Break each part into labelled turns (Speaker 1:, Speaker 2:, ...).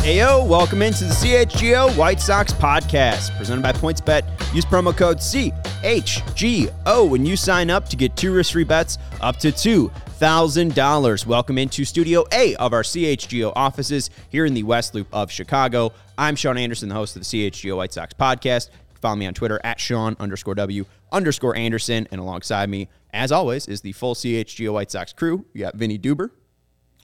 Speaker 1: Heyo, welcome into the CHGO White Sox podcast presented by PointsBet. Use promo code CHGO when you sign up to get two risk free bets up to $2,000. Welcome into Studio A of our CHGO offices here in the West Loop of Chicago. I'm Sean Anderson, the host of the CHGO White Sox podcast. Follow me on Twitter at Sean underscore W underscore Anderson. And alongside me, as always, is the full CHGO White Sox crew. You got Vinnie Duber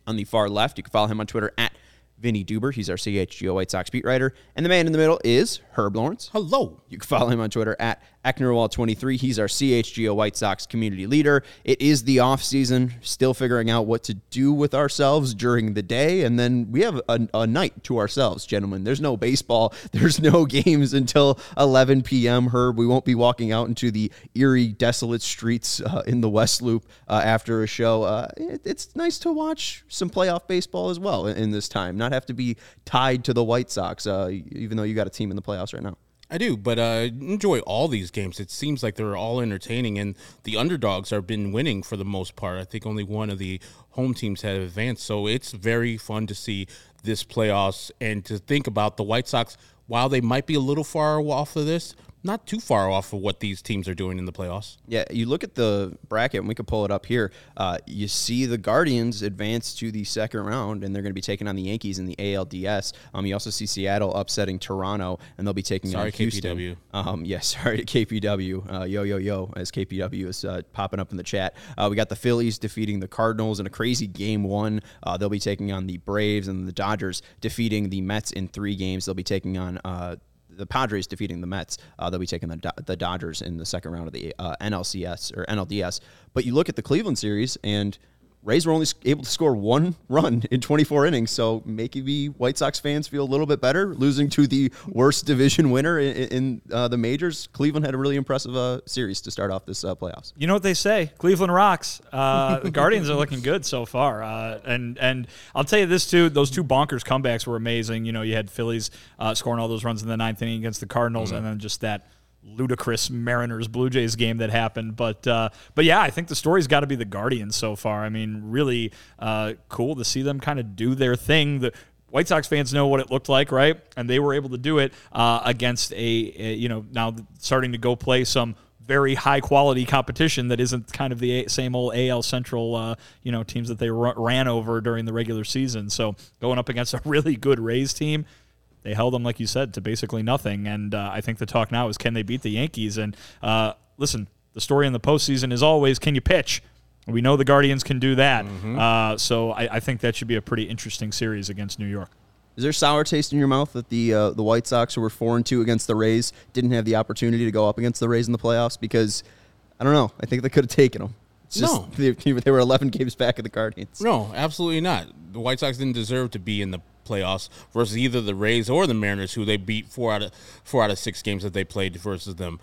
Speaker 1: on the far left. You can follow him on Twitter at Vinnie Duber. He's our CHGO White Sox beat writer. And the man in the middle is Herb Lawrence.
Speaker 2: Hello.
Speaker 1: You can follow him on Twitter at Ecknerwall23. He's our CHGO White Sox community leader. It is the off season, still figuring out what to do with ourselves during the day. And then we have a, a night to ourselves, gentlemen. There's no baseball, there's no games until 11 p.m. Herb, we won't be walking out into the eerie, desolate streets uh, in the West Loop uh, after a show. Uh, it, it's nice to watch some playoff baseball as well in, in, this time, not have to be tied to the White Sox, uh, even though you got a team in the playoffs right now.
Speaker 2: I do, but uh, enjoy all these games. It seems like they're all entertaining, and the underdogs have been winning for the most part. I think only one of the home teams have advanced, so it's very fun to see this playoffs and to think about the White Sox. While they might be a little far off of this, not too far off of what these teams are doing in the playoffs.
Speaker 1: Yeah, you look at the bracket, and we could pull it up here. Uh, you see the Guardians advance to the second round, and they're going to be taking on the Yankees in the ALDS. Um, you also see Seattle upsetting Toronto, and they'll be taking
Speaker 2: sorry,
Speaker 1: on Houston.
Speaker 2: KPW.
Speaker 1: Um, yeah, sorry to KPW. Uh, yo, yo, yo, as KPW is uh, popping up in the chat. Uh, we got the Phillies defeating the Cardinals in a crazy game one. Uh, they'll be taking on the Braves, and the Dodgers defeating the Mets in three games. They'll be taking on uh, the Padres defeating the Mets. Uh, they'll be taking the, the Dodgers in the second round of the uh, NLCS or NLDS. But you look at the Cleveland series, and Rays were only able to score one run in 24 innings, so maybe White Sox fans feel a little bit better losing to the worst division winner in, in uh, the majors. Cleveland had a really impressive uh, series to start off this uh, playoffs.
Speaker 3: You know what they say? Cleveland rocks. Uh, the Guardians are looking good so far, uh, and and I'll tell you this too: those two bonkers comebacks were amazing. You know, you had Phillies uh, scoring all those runs in the ninth inning against the Cardinals, mm-hmm. and then just that ludicrous Mariners Blue Jays game that happened. But uh, but yeah, I think the story's got to be the Guardians so far. I mean, really uh, cool to see them kind of do their thing. The White Sox fans know what it looked like, right? And they were able to do it uh, against a, a, you know now starting to go play some very high quality competition that isn't kind of the same old AL Central, uh, you know, teams that they ran over during the regular season. So going up against a really good Rays team, they held them, like you said, to basically nothing. And uh, I think the talk now is can they beat the Yankees? And uh, listen, the story in the postseason is always can you pitch? We know the Guardians can do that. Mm-hmm. Uh, so I, I, think that should be a pretty interesting series against New York.
Speaker 1: Is there sour taste in your mouth that the uh, the White Sox, who were four and two against the Rays, didn't have the opportunity to go up against the Rays in the playoffs? Because I don't know. I think they could have taken them. It's just, no, they, they were 11 games back of the Guardians.
Speaker 2: No, absolutely not. The White Sox didn't deserve to be in the playoffs versus either the Rays or the Mariners, who they beat four out of four out of six games that they played versus them.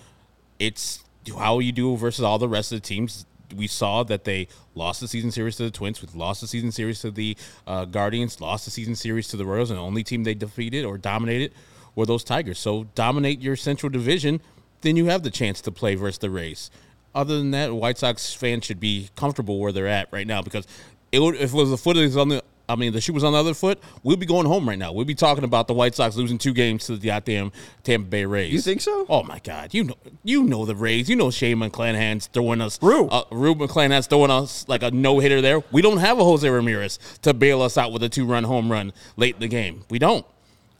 Speaker 2: It's how you do versus all the rest of the teams. We saw that they lost the season series to the Twins, we lost the season series to the uh, Guardians, lost the season series to the Royals, and the only team they defeated or dominated were those Tigers. So dominate your Central Division, then you have the chance to play versus the Rays. Other than that, White Sox fans should be comfortable where they're at right now because it would, if it was the foot on the I mean, the shoe was on the other foot, we'll be going home right now. We'll be talking about the White Sox losing two games to the goddamn Tampa Bay Rays.
Speaker 1: You think so?
Speaker 2: Oh my God, you know, you know the Rays. You know Shane McClanahan's throwing us.
Speaker 3: Rue,
Speaker 2: uh, Rube McClanahan's throwing us like a no hitter there. We don't have a Jose Ramirez to bail us out with a two run home run late in the game. We don't.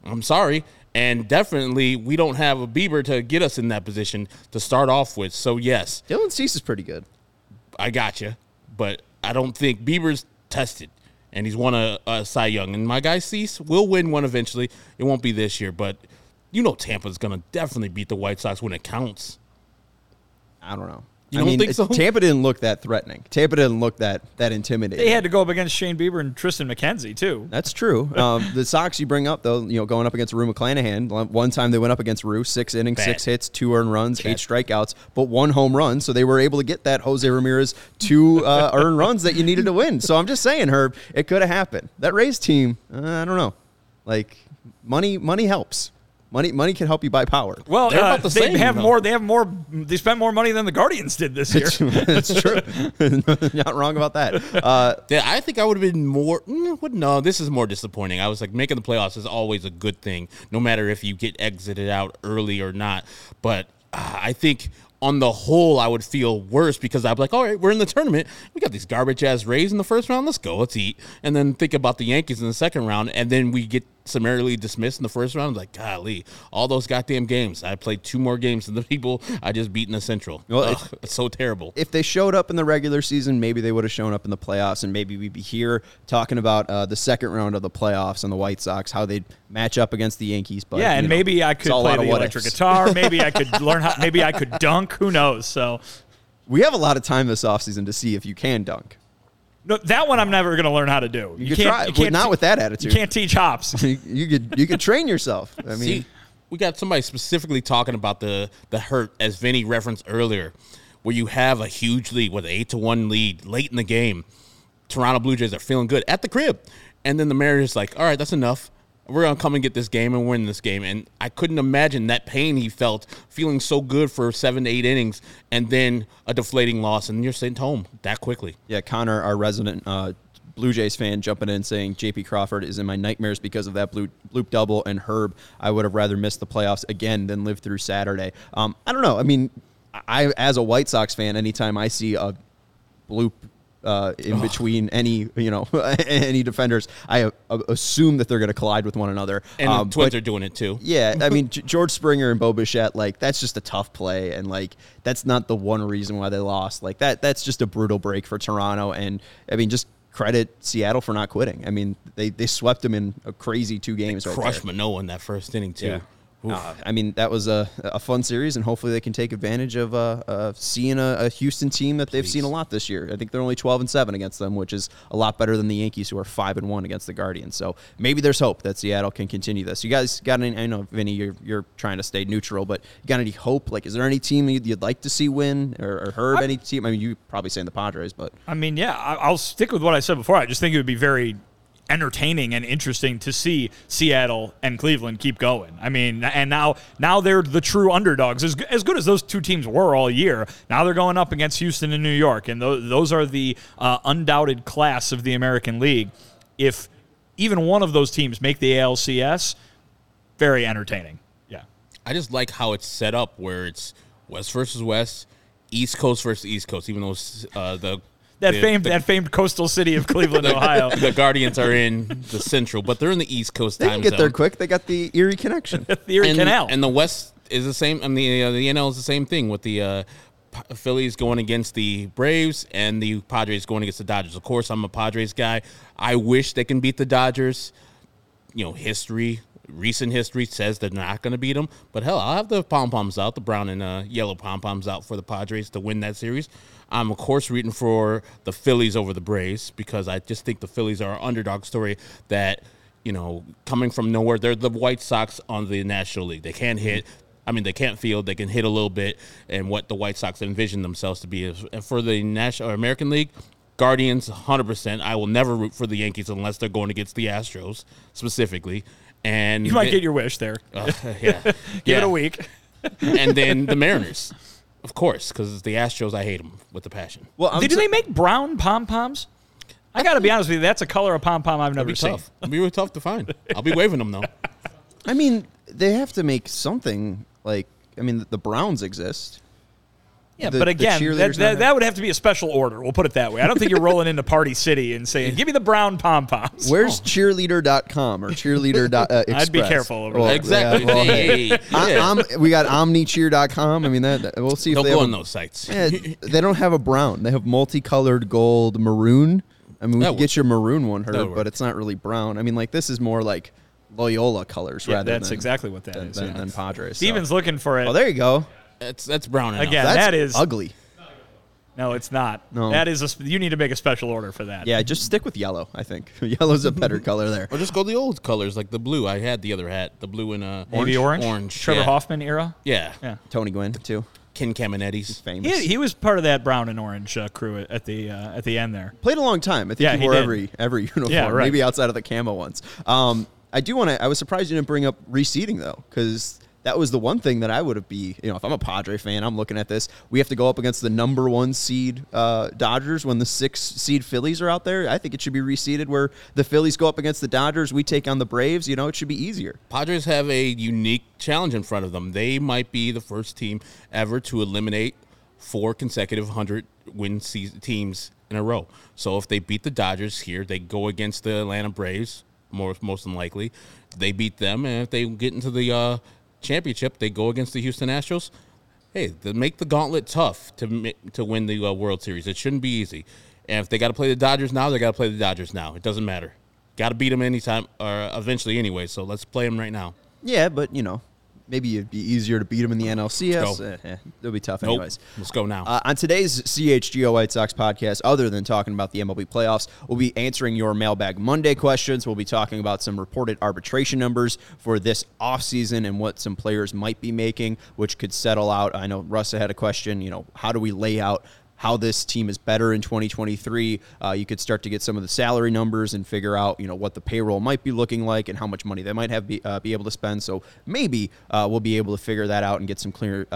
Speaker 2: I'm sorry. And definitely, we don't have a Bieber to get us in that position to start off with. So, yes.
Speaker 1: Dylan Cease is pretty good.
Speaker 2: I got you. But I don't think Bieber's tested and he's won a, a Cy Young. And my guy Cease will win one eventually. It won't be this year, but you know Tampa's going to definitely beat the White Sox when it counts.
Speaker 1: I don't know.
Speaker 2: You
Speaker 1: I
Speaker 2: don't
Speaker 1: mean,
Speaker 2: think so?
Speaker 1: Tampa didn't look that threatening. Tampa didn't look that that intimidating.
Speaker 3: They had to go up against Shane Bieber and Triston McKenzie too.
Speaker 1: That's true. Um, the Sox you bring up though, you know, going up against Rue McClanahan. One time they went up against Rue, six innings,
Speaker 2: Bad.
Speaker 1: six hits, two earned runs, eight strikeouts, but one home run. So they were able to get that Jose Ramirez two uh, earned runs that you needed to win. So I'm just saying, Herb, it could have happened. That Rays team, uh, I don't know. Like money, money helps. Money, money can help you buy power.
Speaker 3: Well,
Speaker 2: They're
Speaker 3: uh,
Speaker 2: about the
Speaker 3: they
Speaker 2: same,
Speaker 3: have
Speaker 2: though.
Speaker 3: more. They have more. They spent more money than the Guardians did this year.
Speaker 1: That's true. Not wrong about that. Uh,
Speaker 2: Yeah, I think I would have been more. mm, what- No, this is more disappointing. I was like, making the playoffs is always a good thing, no matter if you get exited out early or not. But uh, I think on the whole, I would feel worse because I'd be like, all right, we're in the tournament. We got these garbage ass Rays in the first round. Let's go. Let's eat. And then think about the Yankees in the second round. And then we get summarily dismissed in the first round. Like, golly, all those goddamn games. I played two more games than the people I just beat in the Central.
Speaker 1: Well,
Speaker 2: Ugh, it's so terrible.
Speaker 1: if they showed up in the regular season, maybe they would have shown up in the playoffs, and maybe we'd be here talking about uh, the second round of the playoffs and the White Sox, how they'd match up against the Yankees. But
Speaker 3: yeah, and
Speaker 1: you know,
Speaker 3: maybe I could play the electric
Speaker 1: ifs.
Speaker 3: guitar. Maybe I could learn how. Maybe I could dunk. Who knows? So
Speaker 1: We have a lot of time this offseason to see if you can dunk.
Speaker 3: No, that one I'm never going to learn how to do.
Speaker 1: You, could try, but not
Speaker 3: te-
Speaker 1: with that attitude.
Speaker 3: You can't teach hops.
Speaker 1: You, you could you could train yourself. I mean,
Speaker 2: See, we got somebody specifically talking about the the hurt, as Vinnie referenced earlier, where you have a huge lead with an eight to one lead late in the game. Toronto Blue Jays are feeling good at the crib, and then the Mariners like, all right, that's enough. We're gonna come and get this game and win this game. And I couldn't imagine that pain he felt, feeling so good for seven to eight innings, and then a deflating loss, and you're sent home that quickly.
Speaker 1: yeah, Connor, our resident uh, Blue Jays fan, jumping in saying J.P. Crawford is in my nightmares because of that blue bloop double, and Herb, I would have rather missed the playoffs again than live through Saturday. Um, I don't know. I mean, I as a White Sox fan, anytime I see a bloop. Uh, in between any you know any defenders, I uh, assume that they're going to collide with one another.
Speaker 2: And
Speaker 1: Um,
Speaker 2: Twins
Speaker 1: but-
Speaker 2: are doing it too.
Speaker 1: Yeah, I mean George Springer and Bo Bichette, like that's just a tough play, and like that's not the one reason why they lost. Like that, that's just a brutal break for Toronto, and I mean just credit Seattle for not quitting. I mean they they swept them in a crazy two games. right
Speaker 2: Crushed
Speaker 1: there.
Speaker 2: Manoah in that first inning too.
Speaker 1: Yeah. Uh, I mean that was a, a fun series, and hopefully they can take advantage of uh, uh, seeing a, a Houston team that they've seen a lot this year. I think they're only twelve and seven against them, which is a lot better than the Yankees, who are five and one against the Guardians. So maybe there's hope that Seattle can continue this. You guys got any? I know Vinnie, you're you're trying to stay neutral, but you got any hope? Like, is there any team you'd, you'd like to see win, or, or Herb any team? I mean, you probably saying the Padres, but
Speaker 3: I mean, yeah, I- I'll stick with what I said before. I just think it would be very entertaining and interesting to see Seattle and Cleveland keep going. I mean, and now now they're the true underdogs. As, as good as those two teams were all year, now they're going up against Houston and New York, and those, those are the uh, undoubted class of the American League. If even one of those teams make the ALCS, very entertaining. Yeah.
Speaker 2: I just like how it's set up where it's West versus West, East Coast versus East Coast, even though uh, the
Speaker 3: That
Speaker 2: the-
Speaker 3: famed
Speaker 2: the,
Speaker 3: that famed coastal city of Cleveland, Ohio.
Speaker 2: the Guardians are in the Central, but they're in the East Coast
Speaker 1: they
Speaker 2: time
Speaker 1: can get
Speaker 2: zone.
Speaker 1: there quick. They got the Erie connection.
Speaker 3: the Erie
Speaker 2: and,
Speaker 3: Canal.
Speaker 2: and the West is the same. I mean, the, uh, the NL is the same thing with the uh, Phillies going against the Braves and the Padres going against the Dodgers. Of course, I'm a Padres guy. I wish they can beat the Dodgers. You know, history, recent history says they're not going to beat them. But hell, I'll have the pom poms out, the brown and uh, yellow pom poms out for the Padres to win that series. I'm of course rooting for the Phillies over the Braves because I just think the Phillies are an underdog story that you know coming from nowhere. They're the White Sox on the National League. They can't hit. I mean, they can't field. They can hit a little bit, and what the White Sox envision themselves to be and for the National or American League. Guardians, 100%. I will never root for the Yankees unless they're going against the Astros specifically. And
Speaker 3: you might
Speaker 2: they-
Speaker 3: get your wish there.
Speaker 2: uh, yeah.
Speaker 3: Give
Speaker 2: yeah.
Speaker 3: it a week.
Speaker 2: and then the Mariners, of course, because the Astros, I hate them with a passion.
Speaker 1: Well, I'm
Speaker 3: Did
Speaker 1: t-
Speaker 3: they make brown pom poms? I got to be honest with you. That's a color of pom pom I've
Speaker 2: It'll
Speaker 3: never
Speaker 2: be
Speaker 3: seen.
Speaker 2: tough. It'll be really tough to find. I'll be waving them though.
Speaker 1: I mean, they have to make something like. I mean, the, the Browns exist.
Speaker 3: Yeah,
Speaker 1: The-
Speaker 3: but again, that, that, that would have to be a special order. We'll put it that way. I don't think you're rolling into Party City and saying, "Give me the brown pom poms."
Speaker 1: Where's cheerleader.com or cheerleader. dot, Uh,
Speaker 3: I'd be careful over
Speaker 1: Well,
Speaker 3: there.
Speaker 2: Exactly.
Speaker 1: yeah, well,
Speaker 2: Hey,
Speaker 1: I,
Speaker 2: yeah.
Speaker 1: I'm, we got omnicheer.com. I mean, that, that- we'll see if
Speaker 2: Don't
Speaker 1: they
Speaker 2: go
Speaker 1: have
Speaker 2: on those sites.
Speaker 1: Yeah, they don't have a brown. They have multicolored gold, maroon. I mean, we could get your maroon one,
Speaker 2: would
Speaker 1: Herb, but it's not really brown. I mean, like this is more like Loyola colors
Speaker 3: Yeah,
Speaker 1: rather
Speaker 3: that's
Speaker 1: than
Speaker 3: exactly what that
Speaker 1: than,
Speaker 3: is,
Speaker 1: than,
Speaker 3: yeah.
Speaker 1: than Padres. so-
Speaker 3: Steven's looking for it.
Speaker 1: Oh, there you go.
Speaker 2: That's that's brown enough.
Speaker 3: Again,
Speaker 1: That's
Speaker 3: that is
Speaker 1: ugly.
Speaker 3: No, it's not.
Speaker 1: No.
Speaker 3: That is a. sp- You need to make a special order for that.
Speaker 1: Yeah, just stick with yellow. I think yellow's a better color there.
Speaker 2: Or just go the old colors like the blue. I had the other hat, the blue and uh,
Speaker 3: Maybe orange.
Speaker 2: Orange.
Speaker 3: Trevor
Speaker 2: yeah.
Speaker 3: Hoffman era.
Speaker 2: Yeah.
Speaker 3: Yeah.
Speaker 1: Tony Gwynn too,
Speaker 2: Ken Caminiti's.
Speaker 1: famous.
Speaker 3: He, he was part of that brown and orange uh, crew at- at the uh, at the end there.
Speaker 1: Played a long time. I think
Speaker 3: Yeah,
Speaker 1: he
Speaker 3: he
Speaker 1: wore
Speaker 3: did.
Speaker 1: every every uniform.
Speaker 3: Yeah, right.
Speaker 1: Maybe outside of the camo ones. Um, I do want to. I was surprised you didn't bring up reseeding though, because that was the one thing that I would have be. You know, if I'm a Padre fan, I'm looking at this. We have to go up against the number one seed uh, Dodgers when the six seed Phillies are out there. I think it should be reseeded where the Phillies go up against the Dodgers. We take on the Braves. You know, it should be easier.
Speaker 2: Padres have a unique challenge in front of them. They might be the first team ever to eliminate four consecutive 100 win season teams in a row. So if they beat the Dodgers here, they go against the Atlanta Braves, more most than likely. They beat them, and if they get into the uh, championship, they go against the Houston Astros. Hey, they make the gauntlet tough to to win the uh, World Series. It shouldn't be easy. And if they got to play the Dodgers now, they got to play the Dodgers now. It doesn't matter. Got to beat them anytime or eventually anyway. So let's play them right now.
Speaker 1: Yeah, but you know, maybe it'd be easier to beat them in the NLCS. Eh, eh, it'll be tough
Speaker 2: Nope.
Speaker 1: anyways.
Speaker 2: Let's go now.
Speaker 1: Uh, on today's CHGO White Sox podcast, other than talking about the MLB playoffs, we'll be answering your Mailbag Monday questions. We'll be talking about some reported arbitration numbers for this offseason and what some players might be making, which could settle out. I know Russ had a question, you know, how do we lay out how this team is better in 2023. Uh, you could start to get some of the salary numbers and figure out, you know, what the payroll might be looking like and how much money they might have be, uh, be able to spend. So maybe uh, we'll be able to figure that out and get some clear uh,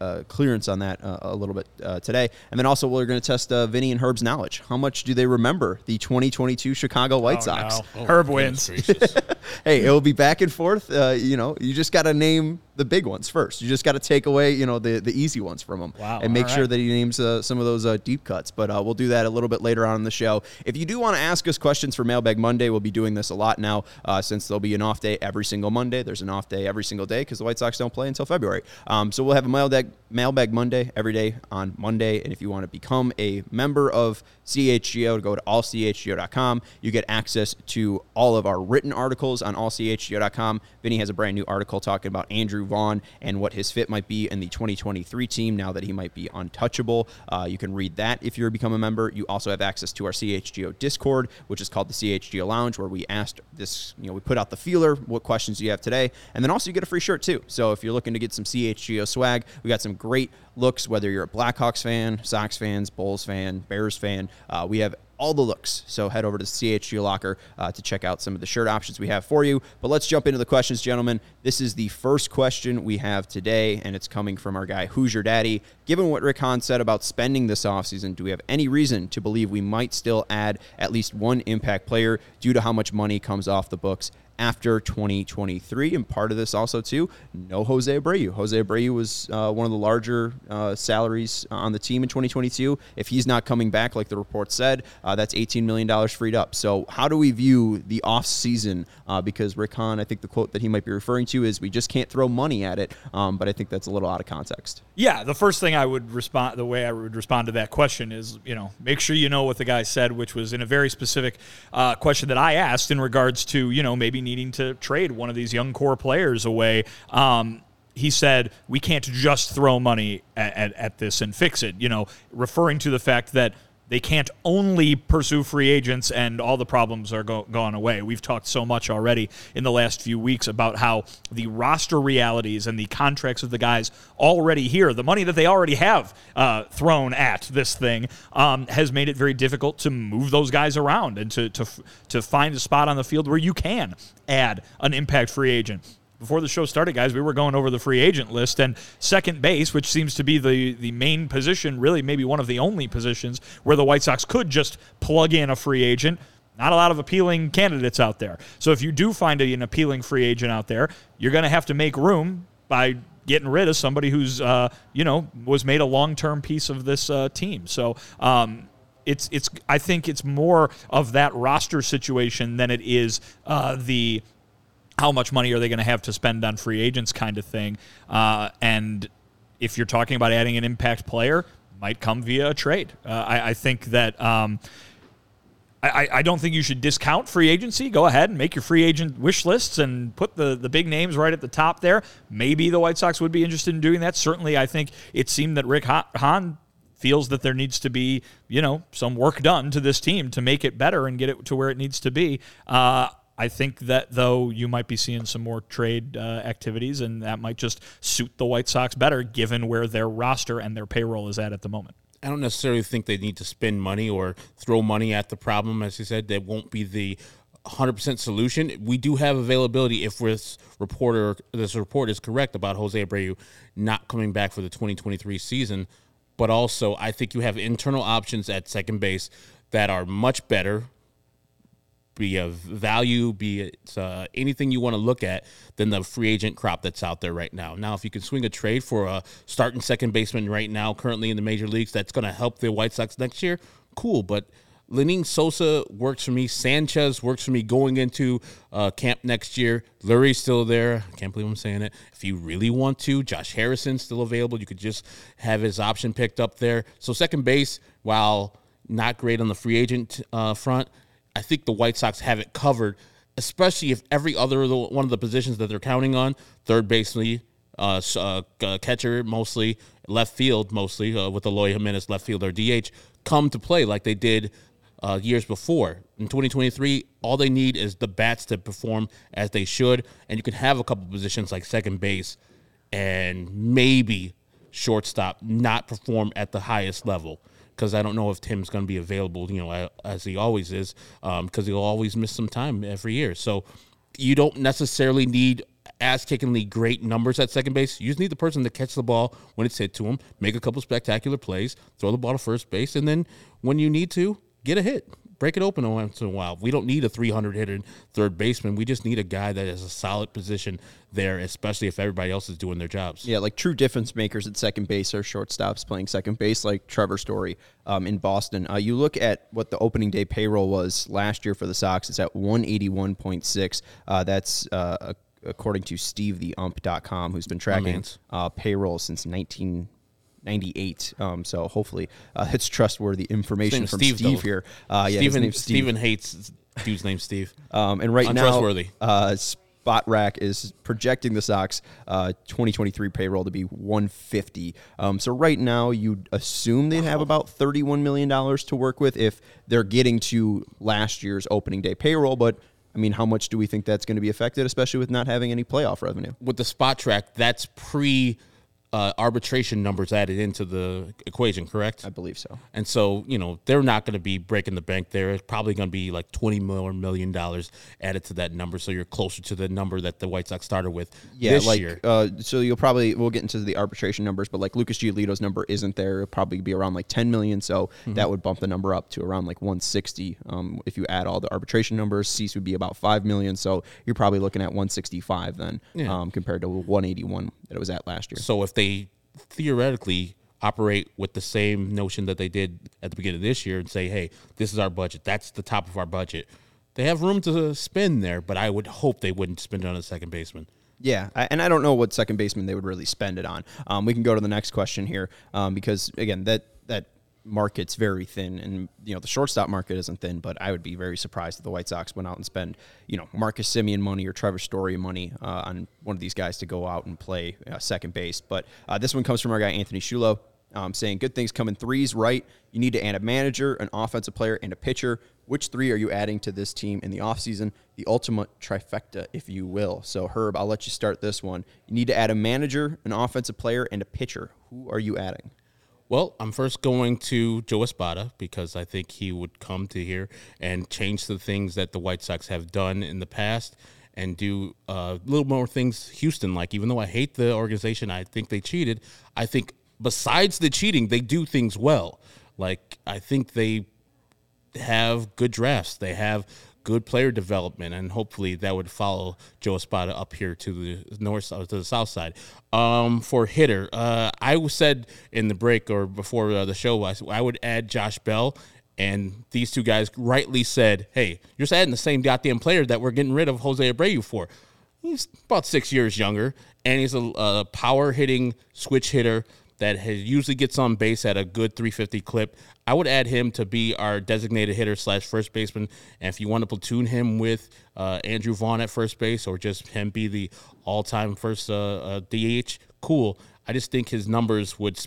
Speaker 1: uh, clearance on that uh, a little bit uh, today. And then also we're going to test uh, Vinnie and Herb's knowledge. How much do they remember the 2022 Chicago White
Speaker 3: Oh,
Speaker 1: Sox?
Speaker 3: no. Herb wins.
Speaker 1: hey, it will be back and forth. Uh, you know, you just got to name the big ones first. You just got to take away, you know, the, the easy ones from them,
Speaker 3: Wow,
Speaker 1: and make sure that he names uh, some of those uh, deep cuts. But uh, we'll do that a little bit later on in the show. If you do want to ask us questions for Mailbag Monday, we'll be doing this a lot now uh, since there'll be an off day every single Monday. There's an off day every single day because the White Sox don't play until February. Um, so we'll have a Mailbag Mailbag Monday every day on Monday. And if you want to become a member of CHGO, to go to allchgo.com. You get access to all of our written articles on allchgo.com. Vinnie has a brand new article talking about Andrew Vaughn and what his fit might be in the 2023 team now that he might be untouchable. Uh, you can read that if you're become a member. You also have access to our CHGO Discord, which is called the CHGO Lounge, where we asked this, you know, we put out the feeler, what questions do you have today? And then also you get a free shirt too. So if you're looking to get some CHGO swag, we got some great looks, whether you're a Blackhawks fan, Sox fans, Bulls fan, Bears fan. Uh, we have all the looks. So head over to CHGO Locker uh, to check out some of the shirt options we have for you. But let's jump into the questions, gentlemen. This is the first question we have today, and it's coming from our guy, Who's Your Daddy? Given what Rick Hahn said about spending this offseason, do we have any reason to believe we might still add at least one impact player due to how much money comes off the books after 2023. And part of this also too, no Jose Abreu. Jose Abreu was uh, one of the larger uh, salaries on the team in 2022. If he's not coming back, like the report said, uh, that's 18 million dollars freed up. So how do we view the off season? Uh, because Rick Hahn, I think the quote that he might be referring to is, "We just can't throw money at it." Um, but I think that's a little out of context.
Speaker 3: Yeah, the first thing I would respond, the way I would respond to that question is, you know, make sure you know what the guy said, which was in a very specific uh, question that I asked in regards to, you know, maybe needing to trade one of these young core players away. Um, he said we can't just throw money at, at, at this and fix it. You know, referring to the fact that they can't only pursue free agents and all the problems are go- gone away. We've talked so much already in the last few weeks about how the roster realities and the contracts of the guys already here, the money that they already have uh, thrown at this thing, um, has made it very difficult to move those guys around and to, to, to find a spot on the field where you can add an impact free agent before the show started, guys, we were going over the free agent list and second base, which seems to be the the main position, really maybe one of the only positions where the White Sox could just plug in a free agent. Not a lot of appealing candidates out there. So if you do find an appealing free agent out there, you're going to have to make room by getting rid of somebody who's uh, you know was made a long term piece of this uh, team. So. Um, it's it's. I think it's more of that roster situation than it is uh, the how much money are they going to have to spend on free agents kind of thing. Uh, and if you're talking about adding an impact player, might come via a trade. Uh, I, I think that. Um, I, I don't think you should discount free agency. Go ahead and make your free agent wish lists and put the, the big names right at the top there. Maybe the White Sox would be interested in doing that. Certainly, I think it seemed that Rick Ha- Hahn feels that there needs to be, you know, some work done to this team to make it better and get it to where it needs to be. Uh, I think that though you might be seeing some more trade uh, activities, and that might just suit the White Sox better, given where their roster and their payroll is at at the moment.
Speaker 2: I don't necessarily think they need to spend money or throw money at the problem. As you said, that won't be the 100% solution. We do have availability if this reporter this report is correct about Jose Abreu not coming back for the 2023 season. But also, I think you have internal options at second base that are much better be of value, be it uh, anything you want to look at than the free agent crop that's out there right now. Now, if you can swing a trade for a starting second baseman right now, currently in the major leagues, that's going to help the White Sox next year, cool. But Lenyn Sosa works for me. Sanchez works for me going into uh, camp next year. Leury's still there. I can't believe I'm saying it. If you really want to, Josh Harrison's still available. You could just have his option picked up there. So second base, while not great on the free agent uh, front, I think the White Sox have it covered, especially if every other one of the positions that they're counting on, third baseman, uh, uh, catcher mostly, left field mostly, uh, with Eloy Jimenez left field or DH, come to play like they did uh, years before. In 2023, all they need is the bats to perform as they should, and you can have a couple positions like second base and maybe shortstop not perform at the highest level because I don't know if Tim's going to be available, you know, as he always is, because um, he'll always miss some time every year. So you don't necessarily need ass kickingly great numbers at second base. You just need the person to catch the ball when it's hit to him, make a couple spectacular plays, throw the ball to first base, and then when you need to, get a hit break it open once in a while. We don't need a 300 hitter third baseman. We just need a guy that has a solid position there, especially if everybody else is doing their jobs.
Speaker 1: Yeah, like true difference makers at second base are shortstops playing second base, like Trevor Story um, in Boston. Uh, you look at what the opening day payroll was last year for the Sox. It's at 181.6. Uh, that's uh, according to SteveTheUmp.com, who's been tracking uh, payroll since 19- 98. Um, so hopefully uh, it's trustworthy information from Steve, Steve here.
Speaker 2: Uh, yeah, Steven, Steve. Steven hates dude's name Steve.
Speaker 1: Um, and right now, uh, Spotrac is projecting the Sox uh, 2023 payroll to be 150. Um, so right now, you'd assume they'd have about 31 million dollars to work with if they're getting to last year's opening day payroll, but. I mean, how much do we think that's going to be affected, especially with not having any playoff revenue?
Speaker 2: With the Spotrac, that's pre uh, arbitration numbers added into the equation, correct?
Speaker 1: I believe so.
Speaker 2: And so, you know, they're not going to be breaking the bank there. It's probably going to be like twenty more million dollars added to that number, so you're closer to the number that the White Sox started with yeah, this
Speaker 1: like,
Speaker 2: year.
Speaker 1: Uh, so you'll probably we'll get into the arbitration numbers, but like Lucas Giolito's number isn't there. It'll probably be around like ten million, so mm-hmm. that would bump the number up to around like one sixty. Um, if you add all the arbitration numbers, Cease would be about five million, so you're probably looking at one sixty five then, yeah. um, compared to one eighty one that it was at last year.
Speaker 2: So if they theoretically operate with the same notion that they did at the beginning of this year and say, hey, this is our budget. That's the top of our budget. They have room to spend there, but I would hope they wouldn't spend it on a second baseman.
Speaker 1: Yeah, and I don't know what second baseman they would really spend it on. Um, we can go to the next question here um, because again, that that market's very thin, and you know the shortstop market isn't thin. But I would be very surprised if the White Sox went out and spend you know Marcus Semien money or Trevor Story money uh, on one of these guys to go out and play uh, second base. But uh, this one comes from our guy Anthony Shulo. Um, saying good things come in threes, right? You need to add a manager, an offensive player, and a pitcher. Which three are you adding to this team in the offseason? The ultimate trifecta, if you will. So, Herb, I'll let you start this one. You need to add a manager, an offensive player, and a pitcher. Who are you adding?
Speaker 2: Well, I'm first going to Joe Espada because I think he would come to here and change the things that the White Sox have done in the past and do a uh, little more things Houston like. Even though I hate the organization, I think they cheated. I think besides the cheating, they do things well. Like I think they have good drafts. They have good player development, and hopefully that would follow Joe Espada up here to the north to the south side. Um, for hitter, uh, I said in the break or before uh, the show, I, I would add Josh Bell. And these two guys rightly said, "Hey, you're adding the same goddamn player that we're getting rid of Jose Abreu for. He's about six years younger, and he's a, a power hitting switch hitter that has, usually gets on base at a good 350 clip. I would add him to be our designated hitter slash first baseman. And if you want to platoon him with uh, Andrew Vaughn at first base or just him be the all time first uh, uh, DH, cool. I just think his numbers would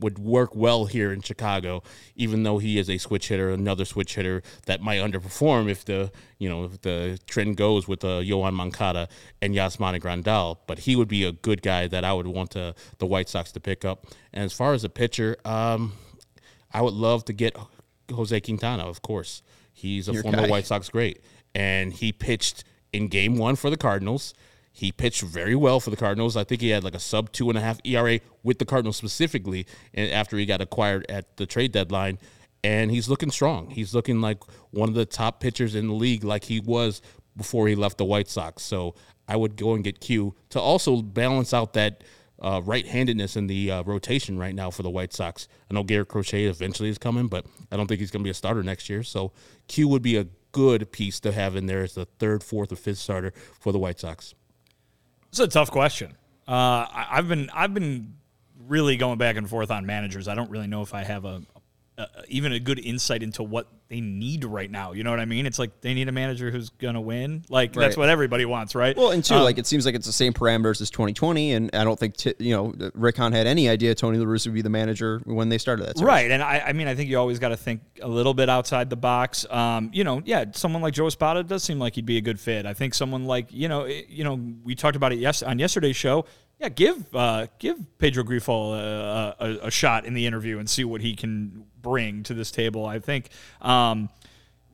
Speaker 2: would work well here in Chicago, even though he is a switch hitter, another switch hitter that might underperform if the you know if the trend goes with uh, Yoan Moncada and Yasmani Grandal. But he would be a good guy that I would want to, the White Sox to pick up. And as far as a pitcher, um, I would love to get Jose Quintana. Of course, he's a
Speaker 1: Your
Speaker 2: former
Speaker 1: guy.
Speaker 2: White Sox great, and he pitched in Game One for the Cardinals. He pitched very well for the Cardinals. I think he had like a sub two and a half ERA with the Cardinals specifically, and after he got acquired at the trade deadline, and he's looking strong. He's looking like one of the top pitchers in the league, like he was before he left the White Sox. So I would go and get Q to also balance out that uh, right-handedness in the uh, rotation right now for the White Sox. I know Garrett Crochet eventually is coming, but I don't think he's going to be a starter next year. So Q would be a good piece to have in there as the third, fourth, or fifth starter for the White Sox.
Speaker 3: It's a tough question. Uh, I, I've been I've been really going back and forth on managers. I don't really know if I have a, a even a good insight into what they need right now. You know what I mean? It's like they need a manager who's gonna win. Like that's what everybody wants, right?
Speaker 1: Well, and two,
Speaker 3: Um,
Speaker 1: like it seems like it's the same parameters as 2020, and I don't think t- you know Rick Hahn had any idea Tony La Russa would be the manager when they started that. search.
Speaker 3: Right, and I, I mean, I think you always got to think a little bit outside the box. Um, you know, yeah, someone like Joe Espada does seem like he'd be a good fit. I think someone like you know, eh, you know, we talked about it yes on yesterday's show. Yeah, give uh, give Pedro Grifol a, a, a shot in the interview and see what he can bring to this table. I think. Um,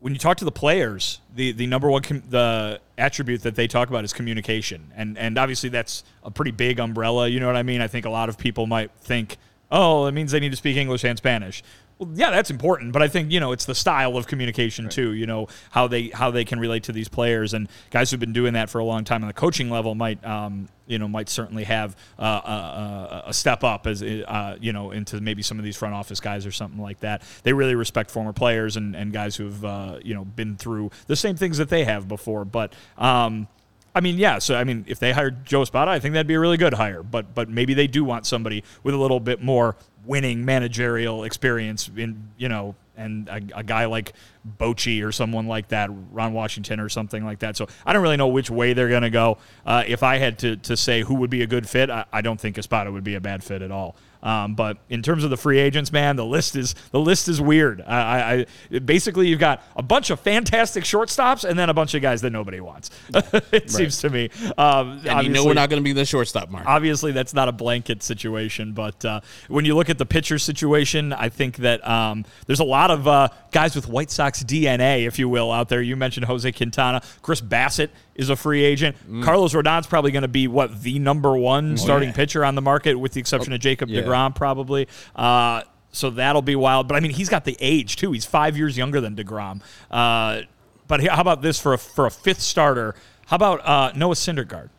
Speaker 3: when you talk to the players, the, the number one com- the attribute that they talk about is communication, and and obviously that's a pretty big umbrella. You know what I mean? I think a lot of people might think, oh, it means they need to speak English and Spanish. Well, yeah, that's important, but I think you know it's the style of communication too. You know how they how they can relate to these players, and guys who've been doing that for a long time on the coaching level might um, you know might certainly have uh, a, a, a step up as uh, you know into maybe some of these front office guys or something like that. They really respect former players and, and guys who've uh, you know been through the same things that they have before. But um, I mean, yeah. So I mean, if they hired Joe Espada, I think that'd be a really good hire. But but maybe they do want somebody with a little bit more winning managerial experience in you know. And a, a guy like Bochy or someone like that, Ron Washington or something like that. So I don't really know which way they're going to go. Uh, if I had to, to say who would be a good fit, I, I don't think Espada would be a bad fit at all. Um, but in terms of the free agents, man, the list is the list is weird. I, I, basically you've got a bunch of fantastic shortstops and then a bunch of guys that nobody wants. it seems to me. Um,
Speaker 2: And you know we're not going to be the shortstop mark.
Speaker 3: Obviously, that's not a blanket situation, but uh, when you look at the pitcher situation, I think that um, there's a lot of uh, guys with White Sox DNA, if you will, out there. You mentioned Jose Quintana, Chris Bassitt is a free agent. Carlos Rodon's probably going to be what the number one starting pitcher on the market, with the exception of Jacob
Speaker 1: yeah.
Speaker 3: Degrom, probably. Uh, so that'll be wild. But I mean, he's got the age too. He's five years younger than Degrom. Uh, but how about this for a for a fifth starter? How about uh, Noah Syndergaard?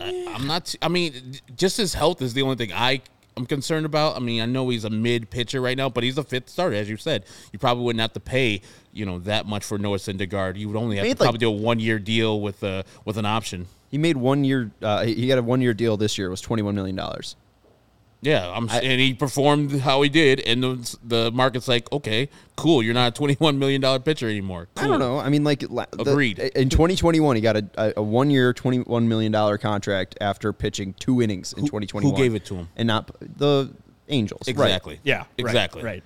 Speaker 2: I'm not. I mean, just his health is the only thing I am concerned about. I mean, I know he's a mid pitcher right now, but he's a fifth starter, as you said. You probably wouldn't have to pay, you know, that much for Noah Syndergaard. You would only have
Speaker 1: Made
Speaker 2: to
Speaker 1: like-
Speaker 2: probably do a one year deal with a with an option.
Speaker 1: He made one year. Uh, he got a one year deal this year. It was 21 million dollars.
Speaker 2: Yeah, I'm, and he performed how he did, and the, the market's like, okay, cool. You're not a 21 million dollar pitcher anymore.
Speaker 1: I don't know. I mean, like la- the-
Speaker 2: Agreed.
Speaker 1: in 2021, he got a, a, a one year, 21 million dollar contract after pitching two innings in 2021.
Speaker 2: Who gave it to him?
Speaker 1: And not the Angels. Right.
Speaker 2: Exactly.
Speaker 3: Yeah,
Speaker 2: Exactly.
Speaker 3: Right.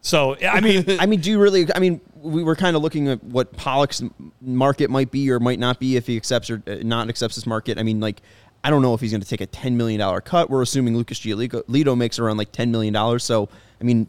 Speaker 3: So I mean,
Speaker 1: I mean, do you really? I mean, we were kind of looking at what Pollock's market might be or might not be if he accepts or uh, not accepts this market. I mean, like, I don't know if he's going to take a ten million dollar cut. We're assuming Lucas Giolito makes around like ten million dollars. So, I mean,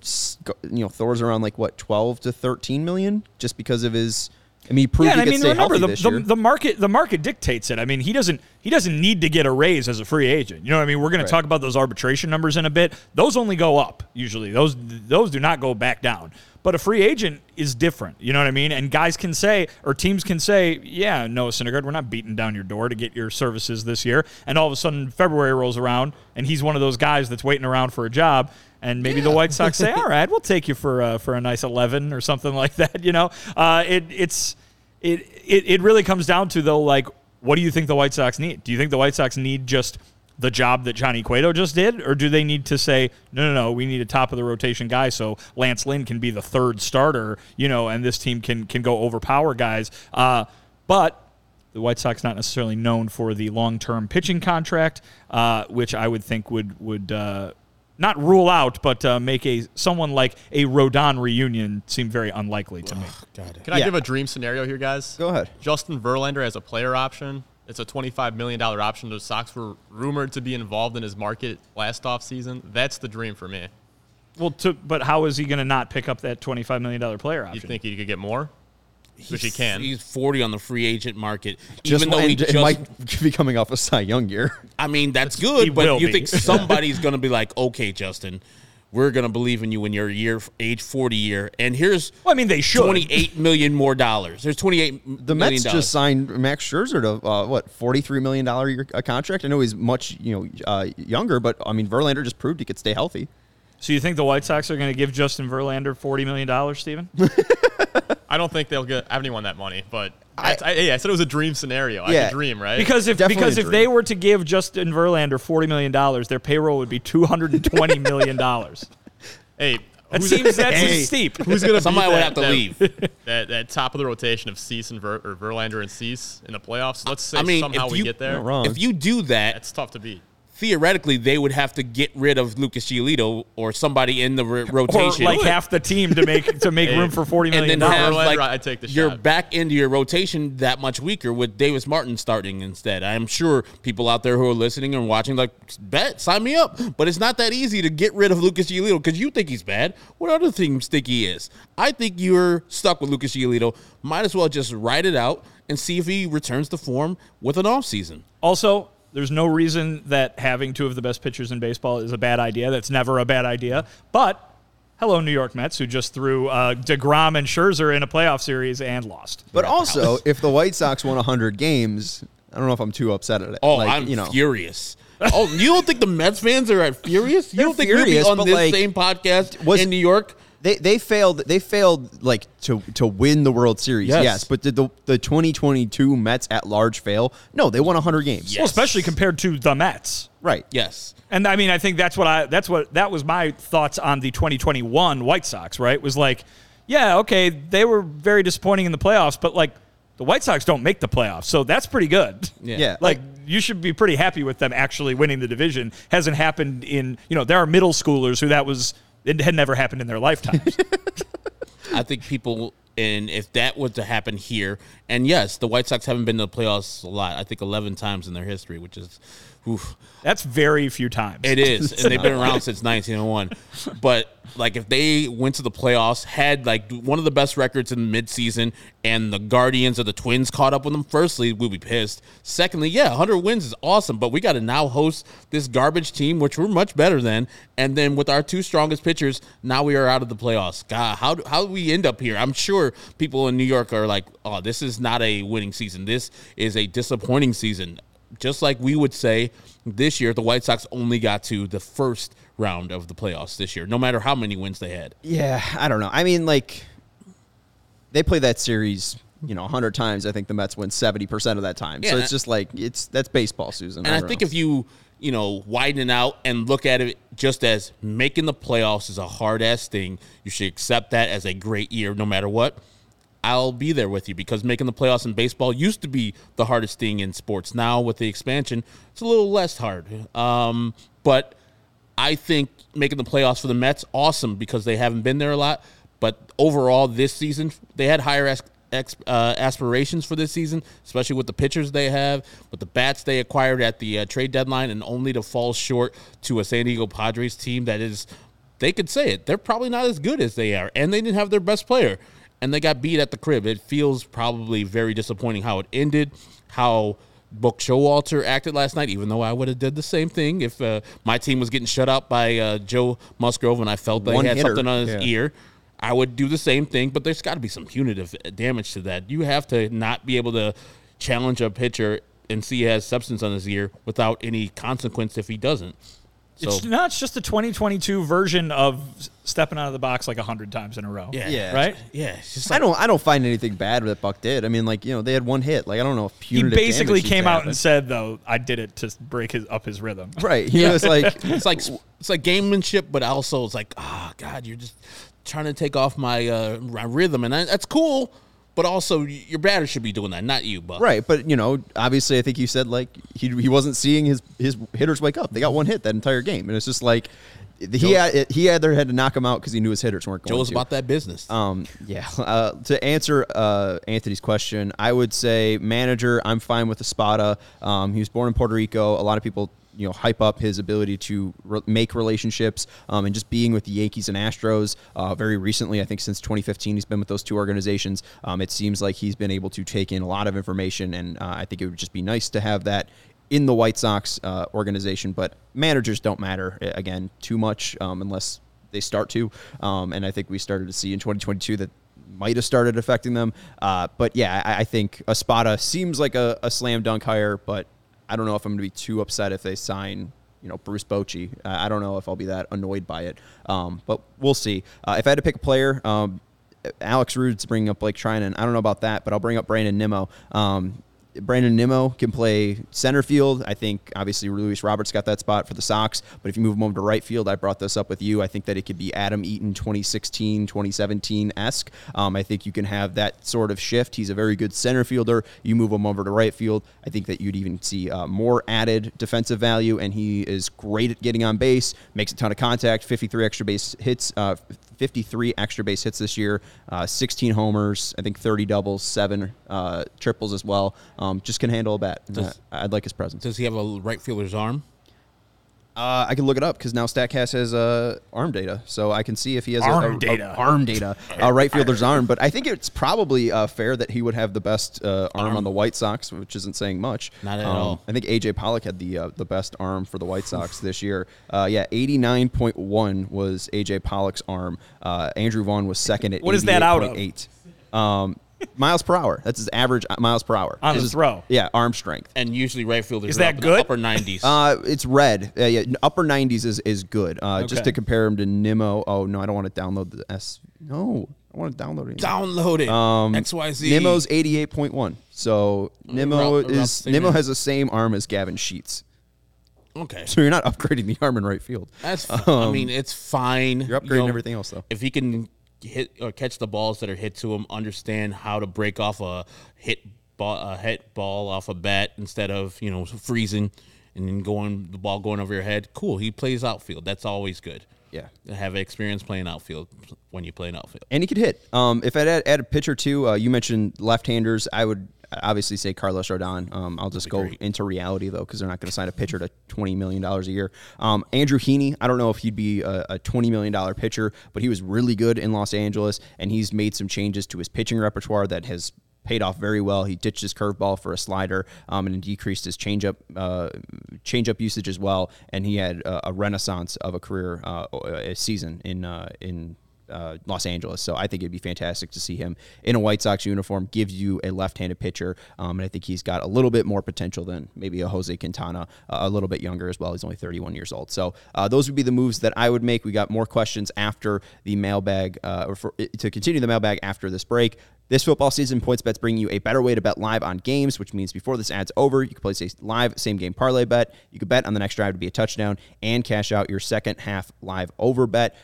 Speaker 1: you know, Thor's around like what twelve to thirteen million just because of his. I mean, he
Speaker 3: yeah, I mean, remember the, the, the market the market dictates it. I mean, he doesn't he doesn't need to get a raise as a free agent. You know what I mean? We're going
Speaker 1: Right.
Speaker 3: to talk about those arbitration numbers in a bit. Those only go up usually. Those those do not go back down. But a free agent is different. You know what I mean? And guys can say or teams can say, yeah, Noah Syndergaard, we're not beating down your door to get your services this year. And all of a sudden February rolls around and he's one of those guys that's waiting around for a job. And maybe the White Sox say, "All right, we'll take you for uh, for a nice eleven or something like that." You know, uh, it it's it, it it really comes down to though, like, what do you think the White Sox need? Do you think the White Sox need just the job that Johnny Cueto just did, or do they need to say, no, no, no, we need a top of the rotation guy so Lance Lynn can be the third starter, you know, and this team can can go overpower guys. Uh, but the White Sox not necessarily known for the long term pitching contract, uh, which I would think would would uh, not rule out, but uh, make a someone like a Rodon reunion seem very unlikely to me.
Speaker 2: Got
Speaker 4: Can I
Speaker 1: Yeah.
Speaker 4: give a dream scenario here, guys?
Speaker 1: Go ahead.
Speaker 4: Justin Verlander has a player option. It's a $25 million option. The Sox were rumored to be involved in his market last offseason. That's the dream for me.
Speaker 3: Well, to, but how is he going to not pick up that twenty five million dollar player option?
Speaker 4: You think he could get more? Which he can.
Speaker 2: He's 40 on the free agent market.
Speaker 1: Just
Speaker 2: even though he just,
Speaker 1: might be coming off a Cy Young year.
Speaker 2: I mean, that's
Speaker 3: He
Speaker 2: good, but you
Speaker 3: be.
Speaker 2: think somebody's going to be like, okay, Justin, we're going to believe in you in your year, age 40 year, and here's
Speaker 3: Well, I mean, they should.
Speaker 2: 28 million more dollars. There's 28
Speaker 1: The Mets just signed Max Scherzer to uh, what forty three million dollar a contract. I know he's much you know uh, younger, but I mean Verlander just proved he could stay healthy.
Speaker 3: So you think the White Sox are going to give Justin Verlander forty million dollars, Steven?
Speaker 4: I don't think they'll get anyone that money, but I, I, yeah, I said it was a dream scenario. I
Speaker 1: Yeah.
Speaker 4: could dream, right?
Speaker 3: Because if
Speaker 1: Definitely
Speaker 3: because if they were to give Justin Verlander forty million dollars, their payroll would be two hundred and twenty million dollars.
Speaker 4: hey,
Speaker 3: That
Speaker 4: who's-
Speaker 3: seems that's
Speaker 4: hey,
Speaker 3: steep.
Speaker 4: Who's gonna
Speaker 2: Somebody
Speaker 4: beat
Speaker 2: would have to
Speaker 4: that-
Speaker 2: leave.
Speaker 4: That, that top of the rotation of Cease and Ver, or Verlander and Cease in the playoffs. Let's say
Speaker 2: I mean,
Speaker 4: somehow
Speaker 2: if
Speaker 4: we
Speaker 2: you-
Speaker 4: get there.
Speaker 1: Wrong.
Speaker 2: If you do that,
Speaker 4: it's tough to beat.
Speaker 2: Theoretically, they would have to get rid of Lucas Giolito or somebody in the ro-
Speaker 3: or
Speaker 2: rotation.
Speaker 3: like half the team to make to make room for forty
Speaker 2: and then
Speaker 3: dollars.
Speaker 2: have
Speaker 4: Verlander,
Speaker 2: like
Speaker 4: I'd take the
Speaker 2: you're
Speaker 4: shot.
Speaker 2: back into your rotation that much weaker with Davis Martin starting instead. I'm sure people out there who are listening and watching like bet sign me up, but it's not that easy to get rid of Lucas Giolito because you think he's bad. What other teams think he is? I think you're stuck with Lucas Giolito. Might as well just ride it out and see if he returns to form with an off season.
Speaker 3: Also, there's no reason that having two of the best pitchers in baseball is a bad idea. That's never a bad idea. But hello, New York Mets, who just threw uh, Degrom and Scherzer in a playoff series and lost.
Speaker 1: But also, if the White Sox won hundred games, I don't know if I'm too upset at it.
Speaker 2: Oh,
Speaker 1: Like,
Speaker 2: I'm
Speaker 1: you know,
Speaker 2: furious. Oh, you don't think the Mets fans are at furious? You don't think
Speaker 1: furious,
Speaker 2: we'll be on this
Speaker 1: like,
Speaker 2: same podcast
Speaker 1: was-
Speaker 2: in New York?
Speaker 1: They they failed. They failed like to to win the World Series.
Speaker 2: Yes.
Speaker 1: Yes, but did the the 2022 Mets at large fail? No, they won 100 games.
Speaker 3: Well, especially compared to the Mets.
Speaker 1: Right.
Speaker 2: Yes.
Speaker 3: And I mean, I think that's what I that's what that was my thoughts on the 2021 White Sox, right? Was like, yeah, okay, they were very disappointing in the playoffs, but like the White Sox don't make the playoffs. So that's pretty good.
Speaker 2: Yeah.
Speaker 1: Yeah.
Speaker 3: Like you should be pretty happy with them actually winning the division. Hasn't happened in, you know, there are middle schoolers who that was it had never happened in their lifetimes.
Speaker 2: I think people, and if that was to happen here, and yes, the White Sox haven't been to the playoffs a lot. I think 11 times in their history, which is, oof,
Speaker 3: That's very few times.
Speaker 2: it is, and they've been around since 1901. But like, if they went to the playoffs, had like one of the best records in midseason, and the Guardians or the Twins caught up with them, firstly, we'd be pissed. Secondly, yeah, 100 wins is awesome, but we got to now host this garbage team, which we're much better than. And then with our two strongest pitchers, now we are out of the playoffs. God, how how do we end up here? I'm sure people in New York are like, oh, this is not a winning season. This is a disappointing season just like we would say this year, the White Sox only got to the first round of the playoffs this year, no matter how many wins they had.
Speaker 1: Yeah, I don't know. I mean, like they play that series, you know, 100 times. I think the Mets win 70% of that time.
Speaker 2: Yeah,
Speaker 1: so it's just like it's that's baseball, Susan.
Speaker 2: And I,
Speaker 1: don't
Speaker 2: think
Speaker 1: know.
Speaker 2: if you, you know, widen it out and look at it just as making the playoffs is a hard ass thing, you should accept that as a great year no matter what. I'll be there with you because making the playoffs in baseball used to be the hardest thing in sports. Now with the expansion, it's a little less hard. Um, but I think making the playoffs for the Mets awesome because they haven't been there a lot. But overall, this season they had higher ex, uh, aspirations for this season, especially with the pitchers they have, with the bats they acquired at the uh, trade deadline, and only to fall short to a San Diego Padres team that is, they could say it, they're probably not as good as they are, and they didn't have their best player, and they got beat at the crib. It feels probably very disappointing how it ended, how. Buck Showalter acted last night, even though I would have did the same thing if uh, my team was getting shut out by uh, Joe Musgrove and I felt they
Speaker 1: One
Speaker 2: had
Speaker 1: hitter,
Speaker 2: something on his
Speaker 1: yeah.
Speaker 2: ear. I would do the same thing, but there's got to be some punitive damage to that. You have to not be able to challenge a pitcher and see he has substance on his ear without any consequence if he doesn't. So
Speaker 3: it's not it's just a 2022 version of stepping out of the box like 100 times in a row.
Speaker 2: yeah,
Speaker 1: Yeah.
Speaker 3: Right?
Speaker 2: yeah. It's just
Speaker 1: I don't I don't find anything bad that Buck did. I mean, like, you know, they had one hit. Like I don't know if
Speaker 3: He basically came out and said though, I did it to break his up his rhythm.
Speaker 1: Right. He was like
Speaker 2: it's like it's like gamemanship, but also it's like, oh God, you're just trying to take off my uh, my rhythm, and I, that's cool. But also, your batter should be doing that, not you, Buck.
Speaker 1: Right, but you know, obviously, I think you said like he, he wasn't seeing his his hitters wake up. They got one hit that entire game, and it's just like he had he either had to knock him out because he knew his hitters weren't going
Speaker 2: Joe's
Speaker 1: to.
Speaker 2: about that business.
Speaker 1: Um, yeah. Uh, to answer uh, Anthony's question, I would say manager. I'm fine with Espada. Um, he was born in Puerto Rico. A lot of people, you know, hype up his ability to re- make relationships um, and just being with the Yankees and Astros. Uh, very recently, I think since 2015, he's been with those two organizations. Um, it seems like he's been able to take in a lot of information, and uh, I think it would just be nice to have that in the White Sox uh, organization. But managers don't matter again too much um, unless they start to. Um, and I think we started to see in 2022 that might have started affecting them. Uh, but yeah, I, I think Espada seems like a, a slam dunk hire, but I don't know if I'm going to be too upset if they sign. You know Bruce Bochy. Uh, I don't know if I'll be that annoyed by it, um, but we'll see. Uh, if I had to pick a player, um, Alex Rude's bringing up Blake Treinen. I don't know about that, but I'll bring up Brandon Nimmo. Um, Brandon Nimmo can play center field. I think obviously Luis Roberts got that spot for the Sox, but if you move him over to right field, I brought this up with you. I think that it could be Adam Eaton 2016, 2017 esque. Um, I think you can have that sort of shift. He's a very good center fielder. You move him over to right field. I think that you'd even see uh, more added defensive value, and he is great at getting on base, makes a ton of contact, 53 extra base hits, uh, 53 extra base hits this year, uh, 16 homers, I think 30 doubles, seven uh, triples as well. Um, just can handle a bat.
Speaker 2: Does-
Speaker 1: I'd like his presence.
Speaker 2: Does he have a right fielder's arm?
Speaker 1: Uh, I can look it up because now Statcast has uh, arm data, so I can see if he has
Speaker 3: Arm
Speaker 1: a, a-
Speaker 3: data.
Speaker 1: arm data, a right fielder's arm. But I think it's probably uh, fair that he would have the best uh, arm, on the White Sox, which isn't saying much. Um,
Speaker 2: Not at all.
Speaker 1: I think AJ Pollock had the uh, the best arm for the White Sox this year. Uh, yeah, eighty nine point one was AJ Pollock's arm. Uh, Andrew Vaughn was second at
Speaker 3: What is that out of?
Speaker 1: 88.8. Um, miles per hour. That's his average uh, miles per hour
Speaker 3: On
Speaker 1: This
Speaker 3: the
Speaker 1: is-
Speaker 3: throw.
Speaker 1: Yeah, arm strength.
Speaker 2: And usually right fielders
Speaker 3: Is that
Speaker 2: up in
Speaker 3: good?
Speaker 2: the upper 90s.
Speaker 1: Uh, it's red. Uh, yeah, upper 90s is, is good. Uh, Just to compare him to Nimmo. Oh, no, I don't want to download the S. No, I want to download it.
Speaker 2: Download it.
Speaker 1: Um,
Speaker 2: XYZ.
Speaker 1: Nimmo's 88.1. So Nimmo
Speaker 2: Around- around
Speaker 1: is
Speaker 2: same
Speaker 1: Nimmo has the same arm as Gavin Sheets.
Speaker 2: Okay.
Speaker 1: So you're not upgrading the arm in right field.
Speaker 2: That's. f- I mean, it's fine.
Speaker 1: Um, You're
Speaker 2: You
Speaker 1: upgrading
Speaker 2: know,
Speaker 1: everything else though.
Speaker 2: If he can hit or catch the balls that are hit to him, understand how to break off a hit ball, a hit ball off a bat instead of you know freezing and then going the ball going over your head. Cool. He plays outfield. That's always good.
Speaker 1: Yeah.
Speaker 2: Have experience playing outfield when you play an outfield.
Speaker 1: And he could hit. Um, if I'd add, add a pitcher too, uh, you mentioned left-handers. I would obviously say Carlos Rodon. Um, I'll just go
Speaker 2: great.
Speaker 1: into reality though, because they're not going to sign a pitcher to twenty million dollars a year. Um, Andrew Heaney. I don't know if he'd be a, a twenty million dollar pitcher, but he was really good in Los Angeles, and he's made some changes to his pitching repertoire that has paid off very well. He ditched his curveball for a slider, um, and decreased his changeup uh, changeup usage as well. And he had a, a renaissance of a career uh, a season in uh, in uh, Los Angeles. So I think it'd be fantastic to see him in a White Sox uniform, gives you a left-handed pitcher, um, and I think he's got a little bit more potential than maybe a Jose Quintana, uh, a little bit younger as well. He's only 31 years old. So uh, those would be the moves that I would make. We got more questions after the mailbag, uh, or for, to continue the mailbag after this break. This football season, PointsBet's bringing you a better way to bet live on games, which means before this ad's over, you can place a live same game parlay bet. You can bet on the next drive to be a touchdown and cash out your second half live over bet.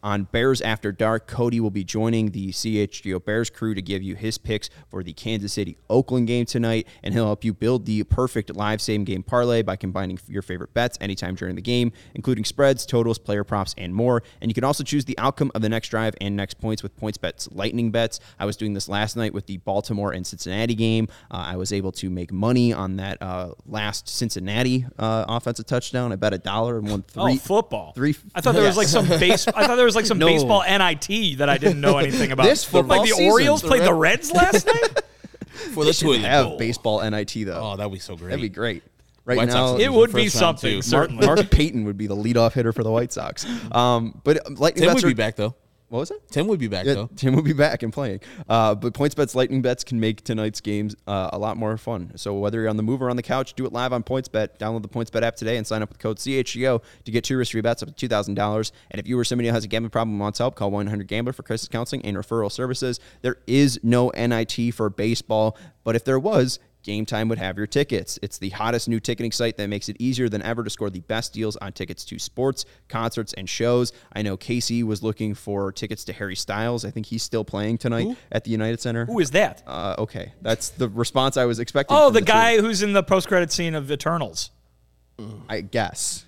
Speaker 1: On Bears After Dark, Cody will be joining the CHGO Bears crew to give you his picks for the Kansas City Oakland game tonight, and he'll help you build the perfect live same game parlay by combining your favorite bets anytime during the game, including spreads, totals, player props, and more. And you can also choose the outcome of the next drive and next points with points bets, Lightning Bets. I was doing this last night with the Baltimore and Cincinnati game. Uh, I was able to make money on that uh, last Cincinnati uh, offensive touchdown. I bet a dollar and won three.
Speaker 3: oh, football.
Speaker 1: three-
Speaker 3: I thought there was like some base. I thought there was like some
Speaker 1: No.
Speaker 3: baseball NIT that I didn't know anything about.
Speaker 1: This football
Speaker 3: like the
Speaker 1: season,
Speaker 3: Orioles
Speaker 1: the
Speaker 3: played the Reds last night.
Speaker 2: For the
Speaker 1: should
Speaker 2: toilet
Speaker 1: have
Speaker 2: bowl.
Speaker 1: baseball NIT though.
Speaker 2: Oh, that'd be so great.
Speaker 1: That'd be great. Right
Speaker 2: White
Speaker 1: now,
Speaker 2: Sox
Speaker 3: It
Speaker 2: lose
Speaker 3: would
Speaker 2: the
Speaker 3: be
Speaker 2: first round,
Speaker 3: something,
Speaker 2: too.
Speaker 1: Mark,
Speaker 3: certainly.
Speaker 1: Mark Payton would be the leadoff hitter for the White Sox. Um, but lightning
Speaker 2: Tim
Speaker 1: bets
Speaker 2: would
Speaker 1: are-
Speaker 2: be back though.
Speaker 1: What was it?
Speaker 2: Tim would be back
Speaker 1: Yeah,
Speaker 2: though.
Speaker 1: Tim will be back and playing. Uh, but PointsBet's lightning bets can make tonight's games uh, a lot more fun. So whether you're on the move or on the couch, do it live on PointsBet. Download the PointsBet app today and sign up with code CHGO to get two risk-free bets up to two thousand dollars. And if you or somebody who has a gambling problem and wants help, call 1-800-GAMBLER for crisis counseling and referral services. There is no NIT for baseball, but if there was. Game Time would have your tickets. It's the hottest new ticketing site that makes it easier than ever to score the best deals on tickets to sports, concerts, and shows. I know Casey was looking for tickets to Harry Styles. I think he's still playing tonight at the United Center.
Speaker 3: Who is that?
Speaker 1: Uh, okay, that's the response I was expecting.
Speaker 3: Oh,
Speaker 1: from
Speaker 3: the
Speaker 1: two.
Speaker 3: guy who's in the post-credit scene of Eternals.
Speaker 1: I guess.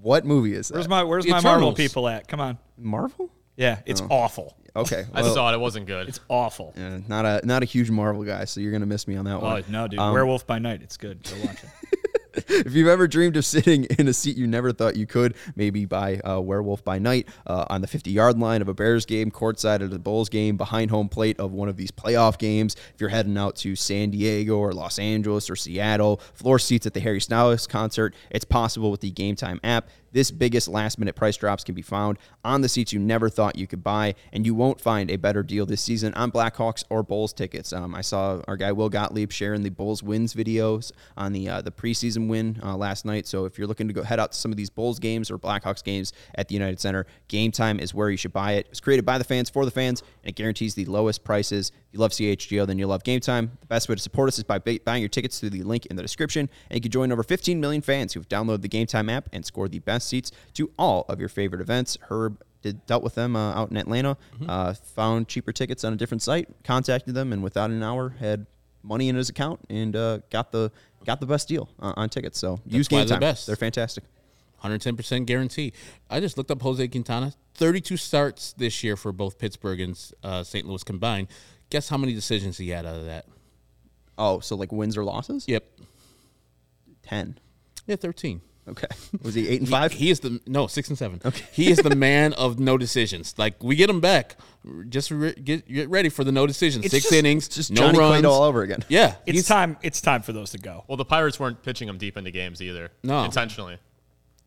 Speaker 1: What movie is that?
Speaker 3: Where's my Where's
Speaker 2: The
Speaker 3: my Marvel people at? Come on.
Speaker 1: Marvel?
Speaker 3: Yeah, it's
Speaker 1: Oh.
Speaker 3: awful.
Speaker 1: Okay.
Speaker 4: I
Speaker 1: well,
Speaker 4: saw it. It wasn't good.
Speaker 3: It's awful.
Speaker 1: uh, not a not a huge Marvel guy, so you're gonna miss me on that
Speaker 3: Oh
Speaker 1: one.
Speaker 3: no, dude!
Speaker 1: Um,
Speaker 3: Werewolf by Night. It's good. Go watch it.
Speaker 1: if you've ever dreamed of sitting in a seat you never thought you could, maybe by uh, Werewolf by Night uh, on the 50 yard line of a Bears game, courtside at a Bulls game, behind home plate of one of these playoff games, if you're heading out to San Diego or Los Angeles or Seattle, floor seats at the Harry Styles concert, it's possible with the Game Time app. This biggest last minute price drops can be found on the seats you never thought you could buy, and you won't find a better deal this season on Blackhawks or Bulls tickets. Um, I saw our guy Will Gottlieb sharing the Bulls wins videos on the uh, the preseason win uh, last night. So if you're looking to go head out to some of these Bulls games or Blackhawks games at the United Center, Game Time is where you should buy it. It's created by the fans for the fans, and it guarantees the lowest prices. If you love CHGO, then you love Game Time. The best way to support us is by buying your tickets through the link in the description, and you can join over 15 million fans who've downloaded the Game Time app and scored the best seats to all of your favorite events. Herb did, dealt with them uh, out in Atlanta, uh, found cheaper tickets on a different site, contacted them, and without an hour had money in his account and uh, got the got the best deal uh, on tickets. So use
Speaker 2: why
Speaker 1: Game
Speaker 2: they're
Speaker 1: Time;
Speaker 2: best.
Speaker 1: they're fantastic.
Speaker 2: 110% guarantee. I just looked up Jose Quintana. 32 starts this year for both Pittsburgh and uh, St. Louis combined. Guess how many decisions he had out of that?
Speaker 1: Oh, so like wins or losses?
Speaker 2: Yep.
Speaker 1: ten.
Speaker 2: Yeah, 13.
Speaker 1: Okay, was he eight and five?
Speaker 2: He, is the no six and seven. Okay. He is the man of no decisions. Like we get him back, just re- get get ready for the no decisions.
Speaker 3: It's
Speaker 2: Six
Speaker 3: just-
Speaker 2: innings,
Speaker 1: just
Speaker 2: no
Speaker 1: Johnny
Speaker 2: runs,
Speaker 1: Clayton all over again.
Speaker 2: Yeah,
Speaker 3: It's
Speaker 2: he's-
Speaker 3: time. It's time for those to go.
Speaker 4: well, the Pirates weren't pitching him deep into games either.
Speaker 2: No.
Speaker 4: intentionally.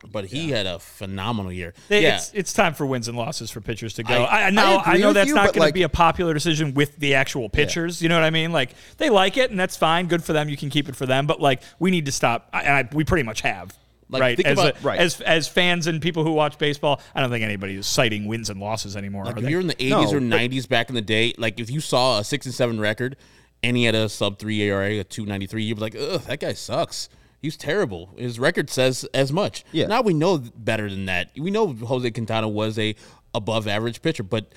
Speaker 2: But he had a phenomenal year.
Speaker 3: They-
Speaker 2: yeah,
Speaker 3: It's, it's time for wins and losses for pitchers to go.
Speaker 2: I-
Speaker 3: I, I know.
Speaker 1: I
Speaker 3: I, know that's
Speaker 1: you,
Speaker 3: not going
Speaker 1: like-
Speaker 3: to be a popular decision with the actual pitchers. You know what I mean? Like they like it, and that's fine. Good for them. You can keep it for them. But like we need to stop. I- And I, we pretty much have.
Speaker 2: Like,
Speaker 3: right,
Speaker 2: think
Speaker 3: as,
Speaker 2: about-
Speaker 3: a-
Speaker 1: right.
Speaker 3: as as fans and people who watch baseball, I don't think anybody is citing wins and losses anymore.
Speaker 2: Like
Speaker 3: are
Speaker 2: if
Speaker 3: they?
Speaker 2: you're in the 80s
Speaker 1: No,
Speaker 2: or
Speaker 1: but-
Speaker 2: 90s back in the day, like if you saw a six and seven record and he had a sub three ERA, a two ninety three, you'd be like, ugh, that guy sucks. He's terrible. His record says as much.
Speaker 1: Yeah.
Speaker 2: Now we know better than that. We know Jose Quintana was a above average pitcher, but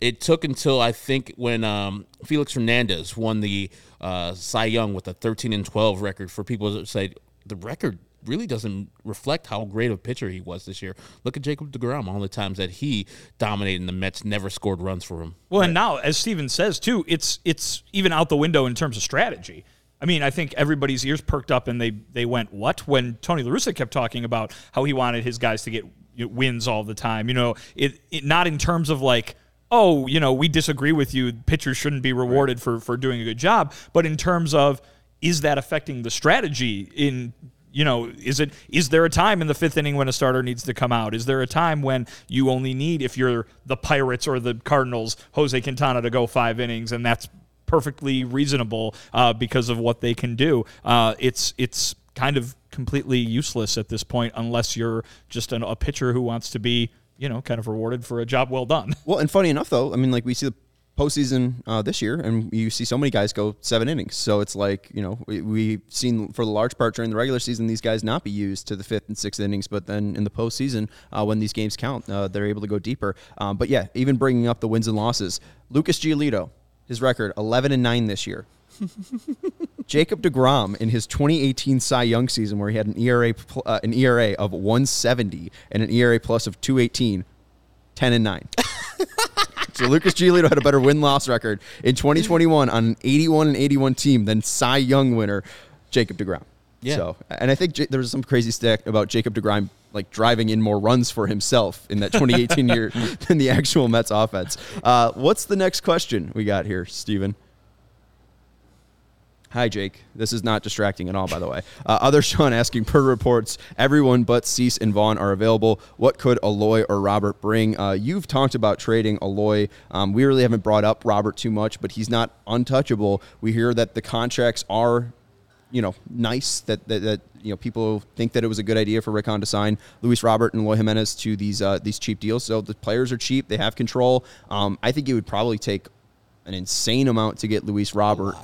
Speaker 2: it took until I think when um, Felix Hernandez won the uh, Cy Young with a 13 and 12 record for people to say the record really doesn't reflect how great of a pitcher he was this year. Look at Jacob DeGrom, all the times that he dominated and the Mets never scored runs for him.
Speaker 3: Well, and now, as Steven says too, it's it's even out the window in terms of strategy. I mean, I think everybody's ears perked up and they they went what when Tony La Russa kept talking about how he wanted his guys to get wins all the time. You know, it, it not in terms of like. Oh, you know, we disagree with you. Pitchers shouldn't be rewarded for for doing a good job, but in terms of is that affecting the strategy in you know, is it is there a time in the fifth inning when a starter needs to come out? Is there a time when you only need if you're the Pirates or the Cardinals, Jose Quintana to go five innings, and that's perfectly reasonable uh, because of what they can do. Uh, it's it's kind of completely useless at this point unless you're just an, a pitcher who wants to be you know kind of rewarded for a job well done.
Speaker 1: Well, and funny enough, though, I mean, like we see the postseason uh, this year, and you see so many guys go seven innings. So it's like you know we, we've seen for the large part during the regular season these guys not be used to the fifth and sixth innings, but then in the postseason uh, when these games count, uh, they're able to go deeper. Um, but yeah, even bringing up the wins and losses, Lucas Giolito, his record eleven and nine this year. Jacob DeGrom in his 2018 Cy Young season, where he had an ERA uh, an ERA of 170 and an ERA plus of 218, 10 and 9. so Lucas Giolito had a better win loss record in 2021 on an 81 and 81 team than Cy Young winner Jacob DeGrom.
Speaker 2: Yeah.
Speaker 1: So, and I think J- there was some crazy stat about Jacob DeGrom like driving in more runs for himself in that 2018 year than the actual Mets offense. Uh, what's the next question we got here, Steven? Hi, Jake. This is not distracting at all, by the way. Uh, other Sean asking, per reports, everyone but Cease and Vaughn are available. What could Eloy or Robert bring? Uh, you've talked about trading Eloy. Um, we really haven't brought up Robert too much, but he's not untouchable. We hear that the contracts are, you know, nice. That that, that you know people think that it was a good idea for Rick Hahn to sign Luis Robert and Eloy Jimenez to these uh, these cheap deals. So the players are cheap. They have control. Um, I think it would probably take an insane amount to get Luis Robert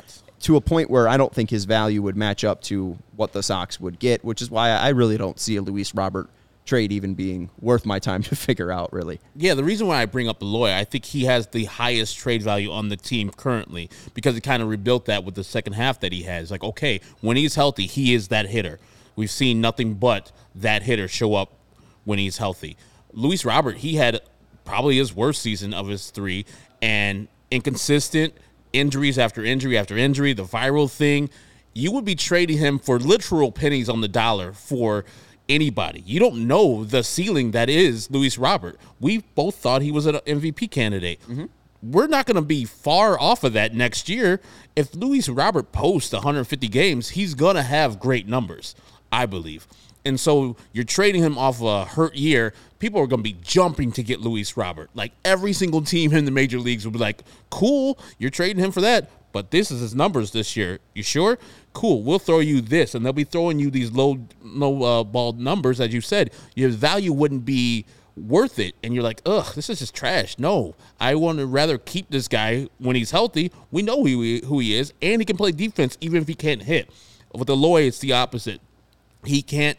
Speaker 1: to a point where I don't think his value would match up to what the Sox would get, which is why I really don't see a Luis Robert trade even being worth my time to figure out, really.
Speaker 2: Yeah, the reason why I bring up the Eloy, I think he has the highest trade value on the team currently because he kind of rebuilt that with the second half that he has. Like, okay, when he's healthy, he is that hitter. We've seen nothing but that hitter show up when he's healthy. Luis Robert, he had probably his worst season of his three, and inconsistent injuries after injury after injury, the viral thing. You would be trading him for literal pennies on the dollar for anybody. You don't know the ceiling that is Luis Robert. We both thought he was an MVP candidate. Mm-hmm. We're not going to be far off of that next year. If Luis Robert posts 150 games, he's going to have great numbers, I believe. And so you're trading him off a hurt year. People are going to be jumping to get Luis Robert. Like every single team in the major leagues will be like, cool, you're trading him for that. But this is his numbers this year. You sure? Cool. We'll throw you this. And they'll be throwing you these low, low uh, ball numbers, as you said. Your value wouldn't be worth it. And you're like, ugh, this is just trash. No, I want to rather keep this guy when he's healthy. We know who he, who he is, and he can play defense even if he can't hit. With Eloy, it's the opposite he can't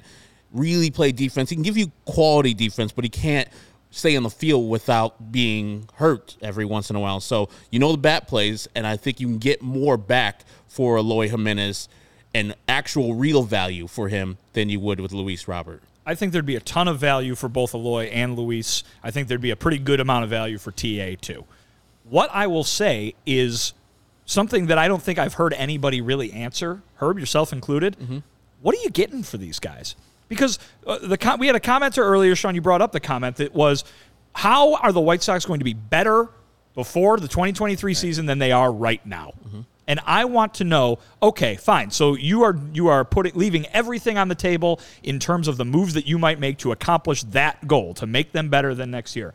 Speaker 2: really play defense. He can give you quality defense, but he can't stay on the field without being hurt every once in a while. So you know the bat plays, and I think you can get more back for Eloy Jimenez and actual real value for him than you would with Luis Robert.
Speaker 3: I think there'd be a ton of value for both Eloy and Luis. I think there'd be a pretty good amount of value for TA too. What I will say is something that I don't think I've heard anybody really answer, Herb yourself included. Mm-hmm what are you getting for these guys? Because uh, the com- we had a commenter earlier, Sean. You brought up the comment that was, "How are the White Sox going to be better before the 2023 right. season than they are right now?" Mm-hmm. And I want to know. Okay, fine. So you are you are putting leaving everything on the table in terms of the moves that you might make to accomplish that goal to make them better than next year.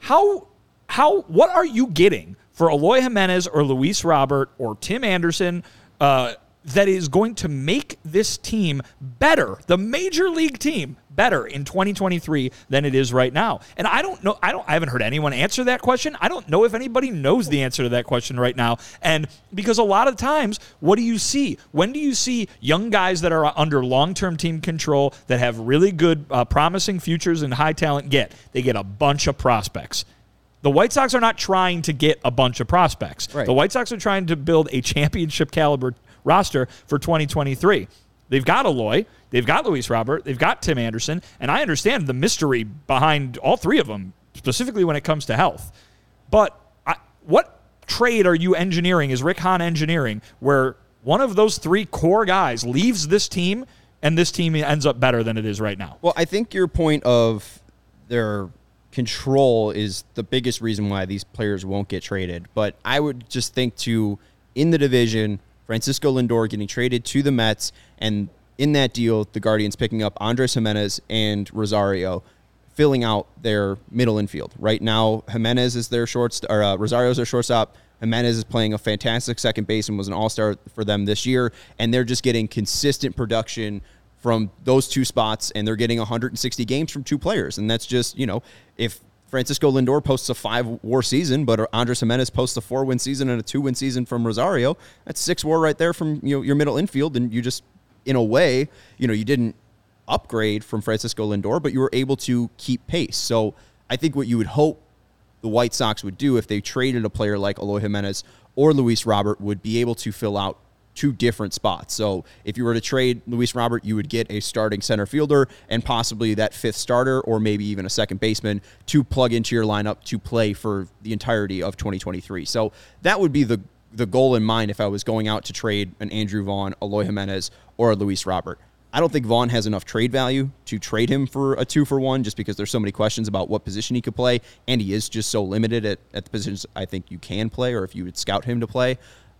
Speaker 3: How how what are you getting for Eloy Jimenez or Luis Robert or Tim Anderson? Uh, that is going to make this team better, the major league team better in 2023 than it is right now. And I don't know I don't I haven't heard anyone answer that question. I don't know if anybody knows the answer to that question right now. And because a lot of times what do you see? When do you see young guys that are under long-term team control that have really good uh, promising futures and high talent get? They get a bunch of prospects. The White Sox are not trying to get a bunch of prospects. Right. The White Sox are trying to build a championship caliber roster for 2023. They've got Eloy, they've got Luis Robert, they've got Tim Anderson, and I understand the mystery behind all three of them, specifically when it comes to health. But I, what trade are you engineering? Is Rick Hahn engineering where one of those three core guys leaves this team and this team ends up better than it is right now?
Speaker 1: Well, I think your point of their control is the biggest reason why these players won't get traded. But I would just think to in the division Francisco Lindor getting traded to the Mets, and in that deal, the Guardians picking up Andres Gimenez and Rosario, filling out their middle infield. Right now, Gimenez is their shortstop, or uh, Rosario's their shortstop. Gimenez is playing a fantastic second base and was an all star for them this year, and they're just getting consistent production from those two spots, and they're getting 160 games from two players, and that's just you know if Francisco Lindor posts a five war season, but Andres Gimenez posts a four win season and a two win season from Rosario. That's six war right there from you know, your middle infield. And you just, in a way, you know, you didn't upgrade from Francisco Lindor, but you were able to keep pace. So I think what you would hope the White Sox would do if they traded a player like Eloy Jimenez or Luis Robert would be able to fill out two different spots. So if you were to trade Luis Robert, you would get a starting center fielder and possibly that fifth starter or maybe even a second baseman to plug into your lineup to play for the entirety of 2023. So that would be the the goal in mind if I was going out to trade an Andrew Vaughn, Eloy Jimenez, or a Luis Robert. I don't think Vaughn has enough trade value to trade him for a two for one just because there's so many questions about what position he could play, and he is just so limited at, at the positions I think you can play or if you would scout him to play.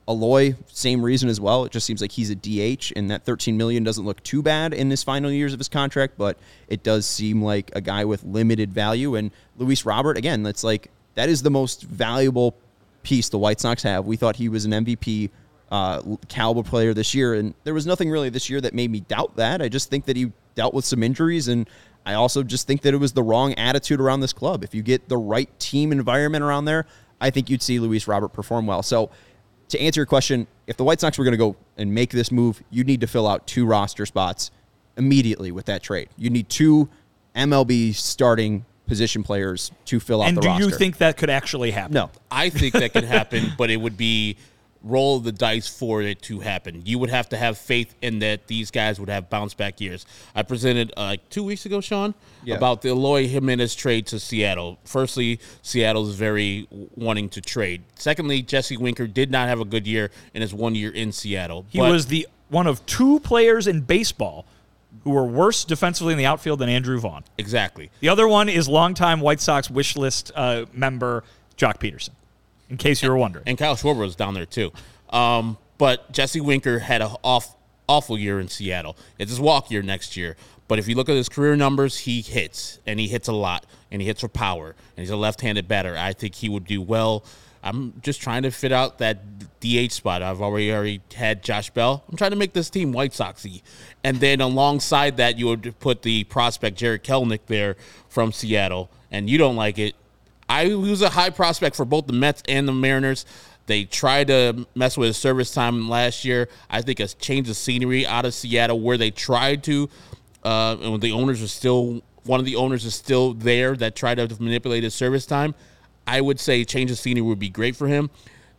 Speaker 1: Eloy, same reason as well. It just seems like he's a DH, and that 13 million doesn't look too bad in his final years of his contract, but it does seem like a guy with limited value. And Luis Robert, again, that's like that is the most valuable piece the White Sox have. We thought he was an MVP uh, caliber player this year, and there was nothing really this year that made me doubt that. I just think that he dealt with some injuries, and I also just think that it was the wrong attitude around this club. If you get the right team environment around there, I think you'd see Luis Robert perform well. So to answer your question, if the White Sox were going to go and make this move, you need to fill out two roster spots immediately with that trade. You need two MLB starting position players to fill out
Speaker 3: and
Speaker 1: the
Speaker 3: do you think that could actually happen?
Speaker 1: No.
Speaker 2: I think that could happen, but it would be roll the dice for it to happen. You would have to have faith in that these guys would have bounce back years. I presented uh, like two weeks ago, Sean,
Speaker 1: Yeah.
Speaker 2: about the Eloy Jimenez trade to Seattle. Firstly, Seattle is very wanting to trade. Secondly, Jesse Winker did not have a good year in his one year in Seattle.
Speaker 3: He
Speaker 2: but-
Speaker 3: was the one of two players in baseball who were worse defensively in the outfield than Andrew Vaughn.
Speaker 2: exactly.
Speaker 3: The other one is longtime White Sox wish list uh, member Joc Pederson. In case you were wondering,
Speaker 2: and Kyle Schwarber was down there too. Um, but Jesse Winker had an off awful year in Seattle. It's his walk year next year. But if you look at his career numbers, he hits and he hits a lot and he hits for power and he's a left-handed batter. I think he would do well. I'm just trying to fit out that DH spot. I've already already had Josh Bell. I'm trying to make this team White Soxy, and then alongside that, you would put the prospect Jarred Kelenic there from Seattle. And you don't like it, I he was a high prospect for both the Mets and the Mariners. They tried to mess with his service time last year. I think a change of scenery out of Seattle, where they tried to, uh, and the owners are still one of the owners is still there that tried to manipulate his service time. I would say change of scenery would be great for him.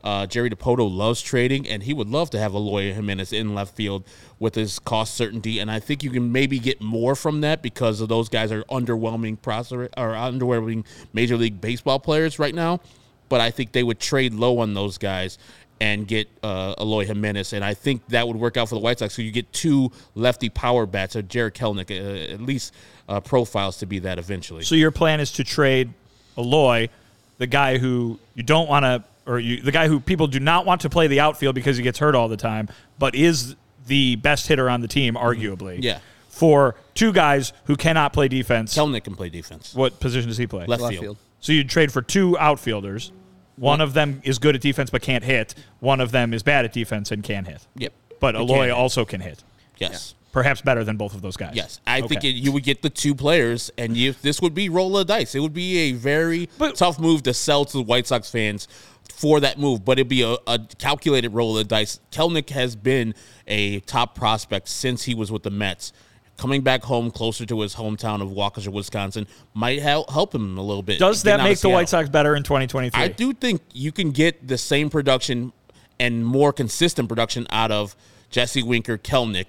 Speaker 2: Uh, Jerry Dipoto loves trading, and he would love to have Eloy Jimenez in left field with his cost certainty. And I think you can maybe get more from that because of those guys are underwhelming processor or underwhelming Major League Baseball players right now. But I think they would trade low on those guys and get uh, Eloy Jimenez, and I think that would work out for the White Sox. So you get two lefty power bats, or Jarred Kelenic, uh, at least uh, profiles to be that eventually.
Speaker 3: so your plan is to trade Eloy, the guy who you don't want to, or you, the guy who people do not want to play the outfield because he gets hurt all the time, but is the best hitter on the team, arguably.
Speaker 2: Yeah.
Speaker 3: For two guys who cannot play defense.
Speaker 2: Kelenic can play defense,
Speaker 3: what position does he play?
Speaker 2: left,
Speaker 1: Left
Speaker 2: field.
Speaker 1: field.
Speaker 3: So you'd trade for two outfielders. One of them is good at defense but can't hit. One of them is bad at defense and can hit.
Speaker 2: Yep,
Speaker 3: But
Speaker 2: He Eloy
Speaker 3: also can hit.
Speaker 2: Yes.
Speaker 3: Perhaps better than both of those guys.
Speaker 2: Yes, I think it, you would get the two players, and you, this would be roll of dice. It would be a very
Speaker 3: But-
Speaker 2: tough move to sell to the White Sox fans for that move, but it'd be a, a calculated roll of dice. Kelenic has been a top prospect since he was with the Mets. Coming back home closer to his hometown of Waukesha, Wisconsin, might help help him a little bit.
Speaker 3: Does that make the White Sox better in 2023?
Speaker 2: I do think you can get the same production and more consistent production out of Jesse Winker Kelenic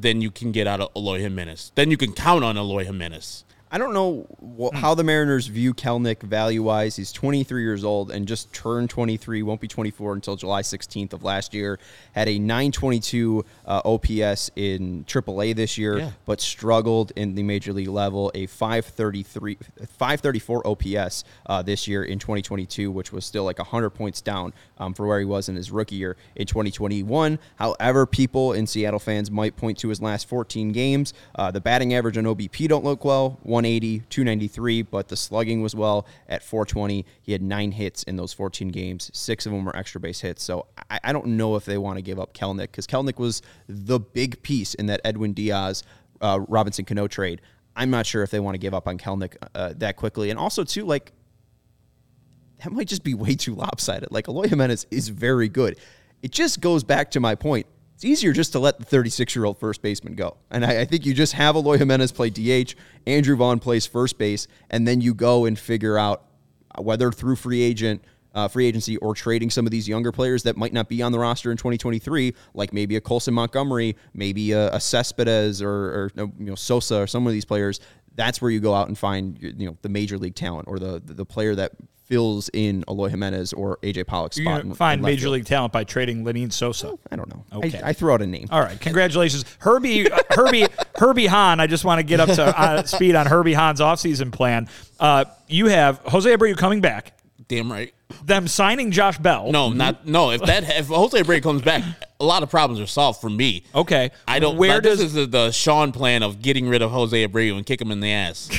Speaker 2: than you can get out of Eloy Jimenez. Then you can count on Eloy Jimenez.
Speaker 1: I don't know wh- how the Mariners view Kelenic value wise. He's 23 years old and just turned 23. Won't be 24 until July 16th of last year. Had a 922 uh, OPS in AAA this year,
Speaker 2: Yeah.
Speaker 1: but struggled in the major league level. A 533, 534 OPS uh, this year in 2022, which was still like 100 points down um, for where he was in his rookie year in 2021. However, people in Seattle fans might point to his last 14 games. Uh, the batting average on OBP don't look well 180, 293, but the slugging was well at 420. He had nine hits in those 14 games. Six of them were extra base hits. So I, I don't know if they want to give up Kelenic because Kelenic was the big piece in that Edwin Diaz uh, Robinson Cano trade. I'm not sure if they want to give up on Kelenic uh, that quickly. And also, too, like, that might just be way too lopsided. Like Eloy Jimenez is very good. It just goes back to my point. It's easier just to let the 36 year old first baseman go. And I, I think you just have Eloy Jimenez play DH, Andrew Vaughn plays first base, and then you go and figure out whether through free agent. Uh, free agency or trading some of these younger players that might not be on the roster in 2023, like maybe a Colson Montgomery, maybe a, a Cespedes or, or you know Sosa or some of these players. That's where you go out and find you know the major league talent or the the player that fills in Eloy Jimenez or AJ Pollock's
Speaker 3: You're
Speaker 1: spot.
Speaker 3: going
Speaker 1: in-
Speaker 3: find major
Speaker 1: field.
Speaker 3: league talent by trading Lenyn Sosa.
Speaker 1: I don't know.
Speaker 3: Okay.
Speaker 1: I, I threw out a name.
Speaker 3: All right, congratulations, Herbie. uh, Herbie Herbie Hahn. I just want to get up to uh, speed on Herbie Hahn's offseason plan. Uh, you have Jose Abreu coming back.
Speaker 2: Damn right.
Speaker 3: Them signing Josh Bell.
Speaker 2: No, not no. If that if Jose Abreu comes back, a lot of problems are solved for me.
Speaker 3: Okay.
Speaker 2: I don't.
Speaker 3: Where
Speaker 2: Where
Speaker 3: does
Speaker 2: this is the, the Sean plan of getting rid of Jose Abreu and kick him in the ass.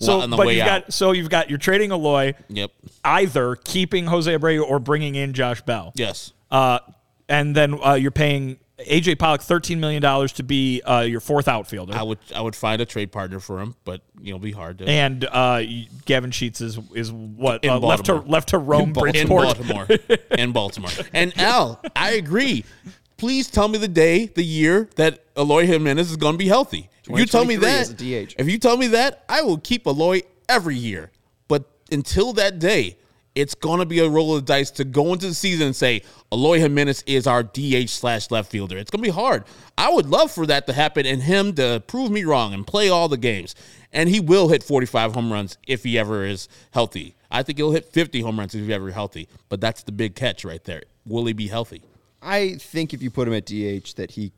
Speaker 3: So?
Speaker 2: on the
Speaker 3: But
Speaker 2: way
Speaker 3: you've
Speaker 2: out.
Speaker 3: got so you've got you're trading Eloy,
Speaker 2: Yep.
Speaker 3: either keeping Jose Abreu or bringing in Josh Bell.
Speaker 2: Yes.
Speaker 3: Uh, and then uh, you're paying AJ Pollock thirteen million dollars to be uh, your fourth outfielder.
Speaker 2: I would I would find a trade partner for him, but you know, it'll be hard to.
Speaker 3: and uh, Gavin Sheets is is what
Speaker 2: In
Speaker 3: uh, left to left to roam
Speaker 2: in
Speaker 3: Bridgeport.
Speaker 2: Baltimore. in Baltimore. And Al, I agree. Please tell me the day, the year that Eloy Jimenez is going to be healthy. If you tell me that,
Speaker 1: a DH.
Speaker 2: if you tell me that, I will keep Eloy every year. But until that day, it's gonna be a roll of the dice to go into the season and say Eloy Jimenez is our DH slash left fielder. It's gonna be hard. I would love for that to happen and him to prove me wrong and play all the games. And he will hit 45 home runs if he ever is healthy. I think he'll hit 50 home runs if he's ever healthy. But that's the big catch right there. Will he be healthy?
Speaker 1: I think if you put him at DH, that he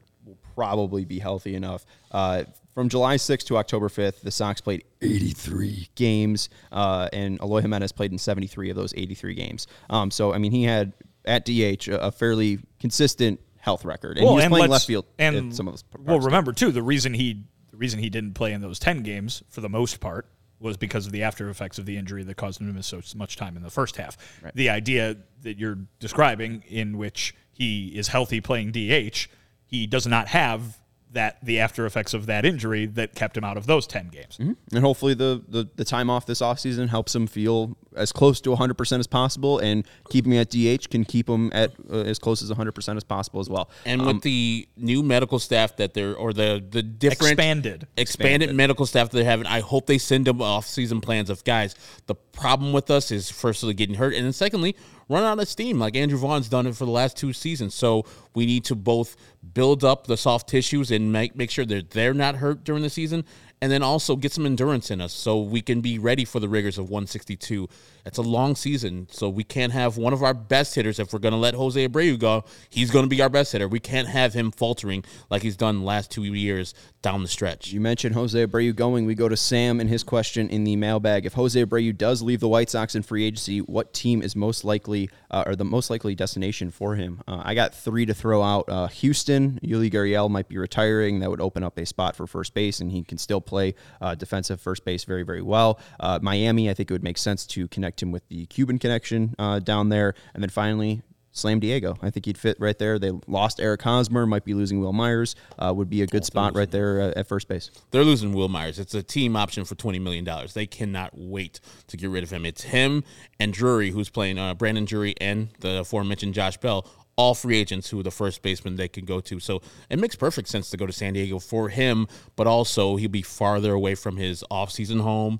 Speaker 1: probably be healthy enough. Uh, from July 6th to October 5th, the Sox played 83 games, uh, and Eloy Jimenez played in 73 of those 83 games. Um, so, I mean, he had at DH a, a fairly consistent health record, and
Speaker 3: Well,
Speaker 1: he was
Speaker 3: and
Speaker 1: playing left field
Speaker 3: and
Speaker 1: in some of those.
Speaker 3: Well, remember too, the reason he the reason he didn't play in those ten games for the most part was because of the after effects of the injury that caused him to miss so much time in the first half. The idea that you're describing, in which he is healthy playing DH, he does not have that the after effects of that injury that kept him out of those ten games.
Speaker 1: and hopefully the, the, the time off this offseason helps him feel as close to 100% as possible, and keeping him at DH can keep him at uh, as close as 100% as possible as well.
Speaker 2: And with the new medical staff that they're or the the different
Speaker 3: Expanded.
Speaker 2: expanded medical staff that they're having, I hope they send them off season plans of guys. The problem with us is firstly getting hurt, and then secondly, run out of steam. Like Andrew Vaughn's done it for the last two seasons. So we need to both build up the soft tissues and make make sure that they're not hurt during the season. And then also get some endurance in us so we can be ready for the rigors of 162. It's a long season, so we can't have one of our best hitters. If we're going to let Jose Abreu go, he's going to be our best hitter. We can't have him faltering like he's done last two years down the stretch.
Speaker 1: You mentioned Jose Abreu going. We go to Sam and his question in the mailbag. If Jose Abreu does leave the White Sox in free agency, what team is most likely uh, or the most likely destination for him? Uh, I got three to throw out. Uh, Houston, Yuli Gurriel might be retiring. That would open up a spot for first base, and he can still play uh, defensive first base very, very well. Uh, Miami, I think it would make sense to connect him with the Cuban connection uh, down there. And then finally, Slam Diego. I think he'd fit right there. They lost Eric Hosmer, might be losing Wil Myers. Uh, would be a good spot right there uh, at first base.
Speaker 2: They're losing Wil Myers. It's a team option for $20 million. They cannot wait to get rid of him. It's him and Drury, who's playing uh, Brandon Drury and the aforementioned Josh Bell, all free agents who are the first baseman they can go to. So it makes perfect sense to go to San Diego for him, but also he'll be farther away from his offseason home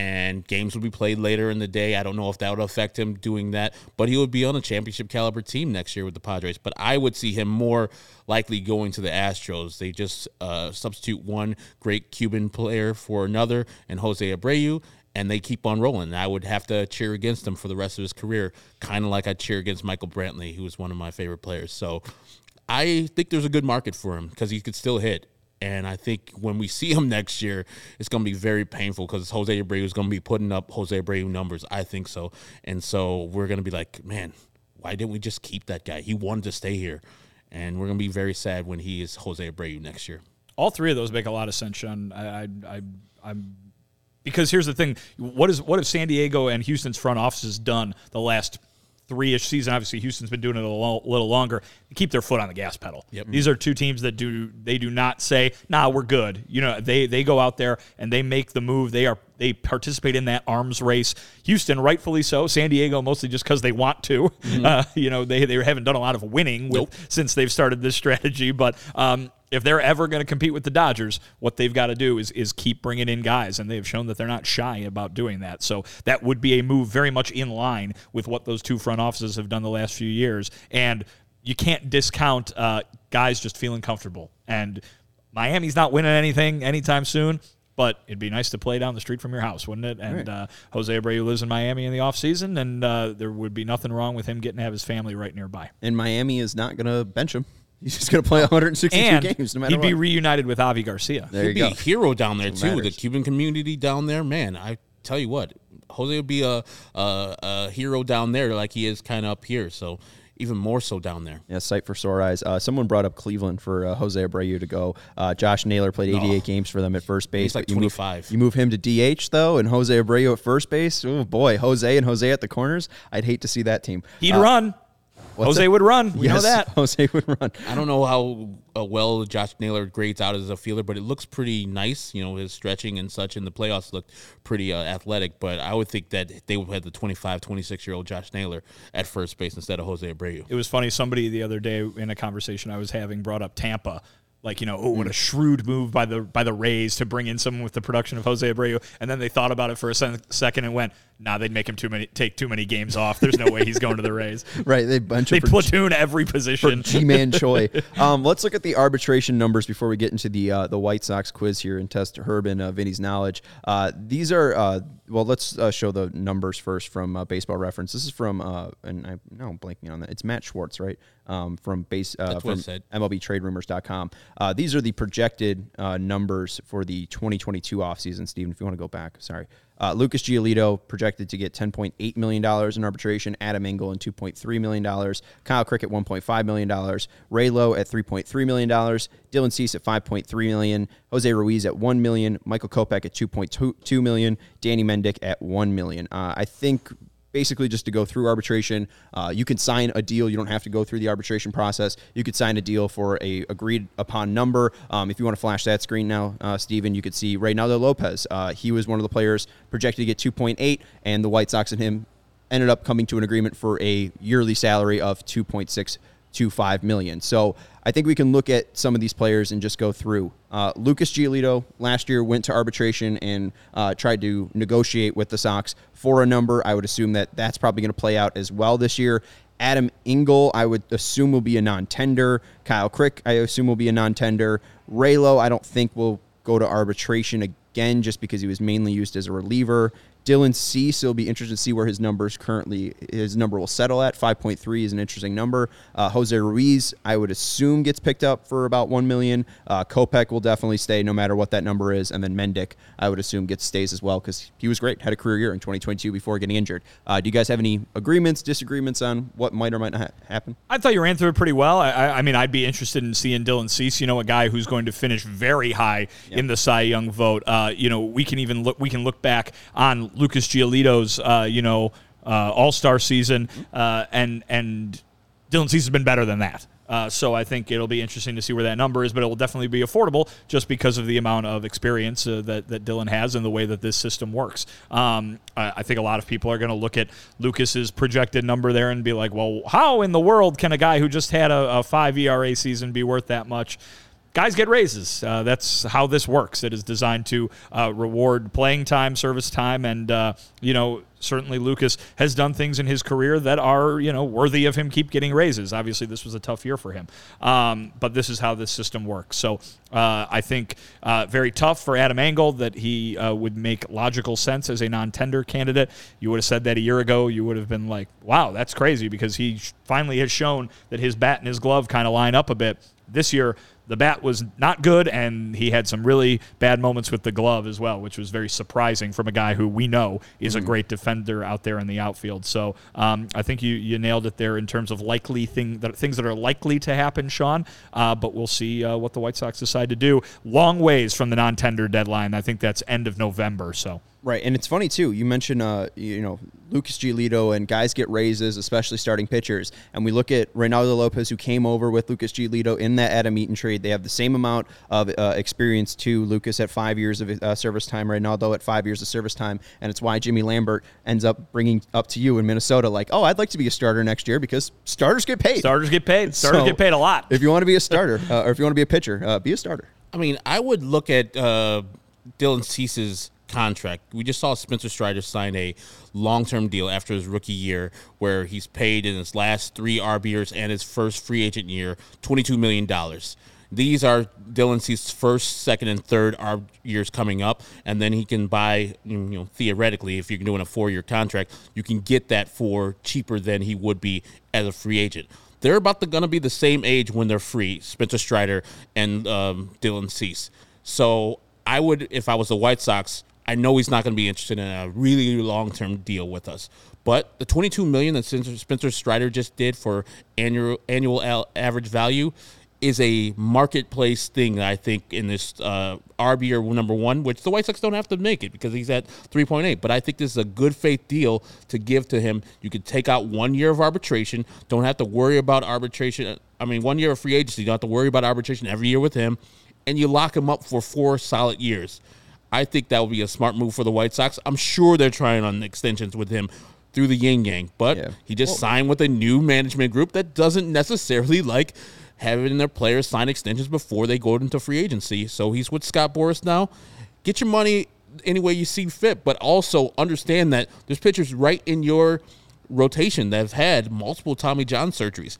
Speaker 2: and games will be played later in the day. I don't know if that would affect him doing that, but he would be on a championship caliber team next year with the Padres. But I would see him more likely going to the Astros. They just uh, substitute one great Cuban player for another, and Jose Abreu, and they keep on rolling. I would have to cheer against him for the rest of his career, kind of like I cheer against Michael Brantley, who was one of my favorite players. So I think there's a good market for him because he could still hit. And I think when we see him next year, it's going to be very painful because Jose Abreu is going to be putting up Jose Abreu numbers. I think so. And so we're going to be like, man, why didn't we just keep that guy? He wanted to stay here. And we're going to be very sad when he is Jose Abreu next year.
Speaker 3: All three of those make a lot of sense, Sean. I, I, I, I'm because here's the thing: what is what have San Diego and Houston's front offices done the last three-ish season? Obviously, Houston's been doing it a little longer. They keep their foot on the gas pedal.
Speaker 2: Yep.
Speaker 3: These are two teams that do they do not say, "Nah, we're good." You know, they they go out there and they make the move. They are they participate in that arms race. Houston, rightfully so. San Diego, mostly just because they want to. Uh, you know, they they haven't done a lot of winning with
Speaker 2: Nope.
Speaker 3: since they've started this strategy. But um, if they're ever going to compete with the Dodgers, what they've got to do is is keep bringing in guys, and they've shown that they're not shy about doing that. So that would be a move very much in line with what those two front offices have done the last few years, and you can't discount uh, guys just feeling comfortable. And Miami's not winning anything anytime soon. But it'd be nice to play down the street from your house, wouldn't it? And uh, Jose Abreu lives in Miami in the offseason, and uh, there would be nothing wrong with him getting to have his family right nearby.
Speaker 1: And Miami is not going to bench him. He's just going to play 162
Speaker 3: and
Speaker 1: games no matter
Speaker 3: he'd be
Speaker 1: what.
Speaker 3: reunited with Avi Garcia.
Speaker 1: there
Speaker 2: He'd
Speaker 1: you
Speaker 2: be
Speaker 1: go.
Speaker 2: a hero down there
Speaker 1: That's what
Speaker 2: too. The. Cuban community down there, man. I tell you what, Jose would be a a, a hero down there, like he is kind of up here. So even more so down there.
Speaker 1: Yeah, sight for sore eyes. Uh, someone brought up Cleveland for uh, Jose Abreu to go. Uh, Josh Naylor played 88 games for them at first base.
Speaker 2: He's like
Speaker 1: but you move-
Speaker 2: 25.
Speaker 1: you move him to DH though, and Jose Abreu at first base. Oh boy, Jose and Jose at the corners. I'd hate to see that team.
Speaker 3: He'd
Speaker 1: Uh,
Speaker 3: run.
Speaker 1: What's
Speaker 3: Jose
Speaker 1: that?
Speaker 3: would run. We know that.
Speaker 1: Jose would run.
Speaker 2: I don't know how uh, well Josh Naylor grades out as a fielder, but it looks pretty nice. You know, his stretching and such in the playoffs looked pretty uh, athletic. But I would think that they would have the 25, 26 year old Josh Naylor at first base instead of Jose Abreu.
Speaker 3: It was funny. Somebody the other day in a conversation I was having brought up Tampa. Like you know, oh, what a shrewd move by the by the Rays to bring in someone with the production of Jose Abreu, and then they thought about it for a sen- second and went, Nah, they'd make him too many take too many games off. There's no way he's going to the Rays.
Speaker 1: Right, they bunch
Speaker 3: They
Speaker 1: him for
Speaker 3: platoon every position.
Speaker 1: Ji-Man Choi. Um, let's look at the arbitration numbers before we get into the uh, the White Sox quiz here and test Herb and uh, Vinnie's knowledge. Uh, these are uh, well, let's uh, show the numbers first from uh, Baseball Reference. This is from uh, and I'm now I'm blanking on that. It's Matt Schwartz, right? Um, from base uh, from. MLBTradeRumors.com. Uh, these are the projected uh, numbers for the 2022 offseason. Steven, if you want to go back, sorry. Uh, Lucas Giolito projected to get $10.8 million in arbitration. Adam Engel and $2.3 million. Kyle Crick at $1.5 million. Ray Lowe at $3.3 million. Dylan Cease at 5.3 million. Jose Ruiz at 1 million. Michael Kopech at $2.2 million. Danny Mendick at 1 million. Uh, I think basically just to go through arbitration. Uh, you can sign a deal. You don't have to go through the arbitration process. You could sign a deal for a agreed upon number. Um, if you want to flash that screen now, uh, Steven, you could see Reynaldo Lopez. Uh, he was one of the players projected to get 2.8, and the White Sox and him ended up coming to an agreement for a yearly salary of 2.625 million. So I think we can look at some of these players and just go through. Uh, Lucas Giolito last year went to arbitration and uh, tried to negotiate with the Sox for a number. I would assume that that's probably going to play out as well this year. Adam Engel, I would assume will be a non-tender. Kyle Crick, I assume will be a non-tender. Raylo, I don't think will go to arbitration again just because he was mainly used as a reliever. Dylan Cease, it'll be interesting to see where his numbers currently his number will settle at. Five point three is an interesting number. Uh, Jose Ruiz, I would assume gets picked up for about one million. Uh, Kopech will definitely stay no matter what that number is, and then Mendick, I would assume gets stays as well because he was great, had a career year in 2022 before getting injured. Uh, do you guys have any agreements, disagreements on what might or might not ha- happen?
Speaker 3: I thought you ran through it pretty well. I, I, mean, I'd be interested in seeing Dylan Cease. You know, a guy who's going to finish very high in the Cy Young vote. Uh, you know, we can even look. We can look back on Lucas Giolito's. Uh, you know, uh, All Star season, uh, and and Dylan Cease has been better than that. Uh, so I think it'll be interesting to see where that number is, but it will definitely be affordable just because of the amount of experience uh, that, that Dylan has and the way that this system works. Um, I, I think a lot of people are going to look at Lucas's projected number there and be like, well, how in the world can a guy who just had a, a five ERA season be worth that much? Guys get raises. Uh, that's how this works. It is designed to uh, reward playing time, service time, and uh, you know certainly Lucas has done things in his career that are you know worthy of him keep getting raises. Obviously, this was a tough year for him, um, but this is how this system works. So uh, I think uh, very tough for Adam Engel that he uh, would make logical sense as a non-tender candidate. You would have said that a year ago. You would have been like, "Wow, that's crazy," because he finally has shown that his bat and his glove kind of line up a bit. This year, the bat was not good, and he had some really bad moments with the glove as well, which was very surprising from a guy who we know is a great defender out there in the outfield. So um, I think you you nailed it there in terms of likely thing that things that are likely to happen, Sean. Uh, but we'll see uh, what the White Sox decide to do. Long ways from the non-tender deadline. I think that's end of November. So.
Speaker 1: Right, and it's funny too. You mentioned, uh, you know, Lucas Giolito and guys get raises, especially starting pitchers. And we look at Reynaldo Lopez, who came over with Lucas Giolito in that Adam Eaton trade. They have the same amount of uh, experience too. Lucas at five years of uh, service time, Reynaldo at five years of service time, and it's why Jimmy Lambert ends up bringing up to you in Minnesota, like, oh, I'd like to be a starter next year because starters get paid.
Speaker 3: Starters get paid. Starters
Speaker 1: So,
Speaker 3: get paid a lot.
Speaker 1: If you want to be a starter, uh, or if you want to be a pitcher, uh, be a starter.
Speaker 2: I mean, I would look at uh, Dylan Cease's contract. We just saw Spencer Strider sign a long-term deal after his rookie year, where he's paid in his last three ARB years and his first free agent year twenty-two million dollars. These are Dylan Cease's first, second, and third ARB years coming up, and then he can buy. You know, theoretically, if you're doing a four-year contract, you can get that for cheaper than he would be as a free agent. They're about to gonna be the same age when they're free, Spencer Strider and um, Dylan Cease. So I would, if I was the White Sox, I know he's not going to be interested in a really long-term deal with us. But the 22 million that Spencer- Strider just did for annual annual average value is a marketplace thing I think in this uh, ARB or number one, which the White Sox don't have to make it because he's at 3.8. But I think this is a good faith deal to give to him. You could take out one year of arbitration, don't have to worry about arbitration. I mean, one year of free agency, don't have to worry about arbitration every year with him, and you lock him up for four solid years. I think that would be a smart move for the White Sox. I'm sure they're trying on extensions with him through the Yin Yang, but
Speaker 1: Yeah.
Speaker 2: he just signed with a new management group that doesn't necessarily like having their players sign extensions before they go into free agency. So he's with Scott Boras now. Get your money any way you see fit, but also understand that there's pitchers right in your rotation that have had multiple Tommy John surgeries.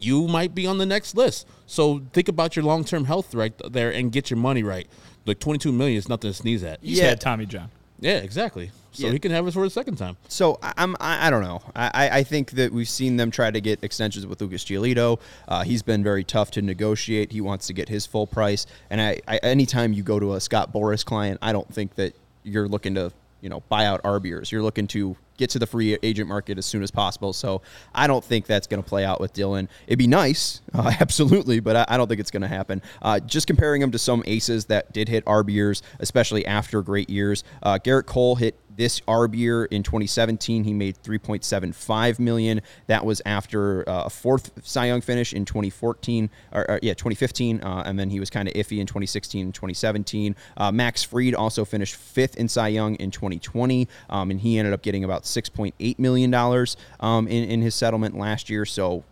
Speaker 2: You might be on the next list. So think about your long term health right there and get your money right. Like 22 million is nothing to sneeze at.
Speaker 3: He's
Speaker 1: Yeah.
Speaker 3: had Tommy John.
Speaker 2: Yeah, exactly. So
Speaker 1: Yeah.
Speaker 2: he can have it for a second time.
Speaker 1: So I- I'm I, I don't know. I, I- I think that we've seen them try to get extensions with Lucas Giolito. Uh, he's been very tough to negotiate. He wants to get his full price. And I, I anytime you go to a Scott Boras client, I don't think that you're looking to you know buy out arb years. You're looking to get to the free agent market as soon as possible. So I don't think that's going to play out with Dylan. It'd be nice, uh, absolutely, but I, I don't think it's going to happen. Uh, just comparing him to some aces that did hit arb years, especially after great years. Uh, Gerrit Cole hit this arb year in 2017 he made 3.75 million. That was after uh, a fourth cy young finish in 2014 or, or, yeah 2015 uh, and then he was kind of iffy in 2016 and 2017 uh, max Fried also finished fifth in cy young in 2020 um, and he ended up getting about 6.8 million dollars um, in, in his settlement last year. So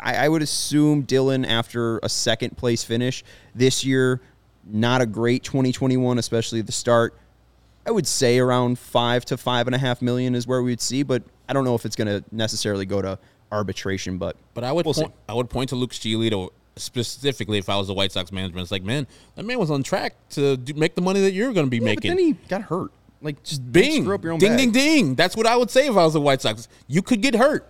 Speaker 1: I, I would assume Dylan after a second place finish this year not a great 2021 especially the start I would say around five to five and a half million is where we'd see, but I don't know if it's going to necessarily go to arbitration. But
Speaker 2: But I would
Speaker 1: We'll
Speaker 2: point, I would point to Lucas Giolito specifically if I was the White Sox management. It's like, man, that man was on track to do, make the money that you're going to be
Speaker 1: Yeah, but
Speaker 2: making.
Speaker 1: then he got hurt. Like just
Speaker 2: Bing,
Speaker 1: screw up your own
Speaker 2: ding,
Speaker 1: bag.
Speaker 2: ding, ding. That's what I would say if I was the White Sox. You could get hurt.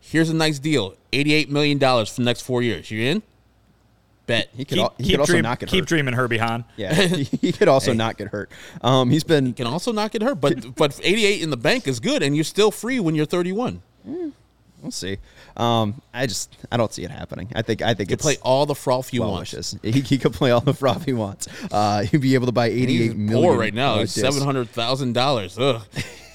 Speaker 2: Here's a nice deal: eighty-eight million dollars for the next four years. You in? Bet.
Speaker 1: He could,
Speaker 3: Keep,
Speaker 1: al- he
Speaker 3: keep,
Speaker 1: could also
Speaker 3: dream-
Speaker 1: not get hurt.
Speaker 3: keep
Speaker 1: hurt.
Speaker 3: dreaming, Herbie Hahn.
Speaker 1: Yeah, he, he could also not get hurt. Um, he's been
Speaker 2: can also not get hurt, but but eighty-eight in the bank is good, and you're still free when you're thirty-one.
Speaker 1: we'll see. Um, I just I don't see it happening. I think I think
Speaker 2: You
Speaker 1: it's
Speaker 2: play all the froth you
Speaker 1: well
Speaker 2: want.
Speaker 1: He, he could play all the froth he wants. Uh, he'd be able to buy eighty
Speaker 2: He's poor right now. seven hundred thousand dollars. Ugh.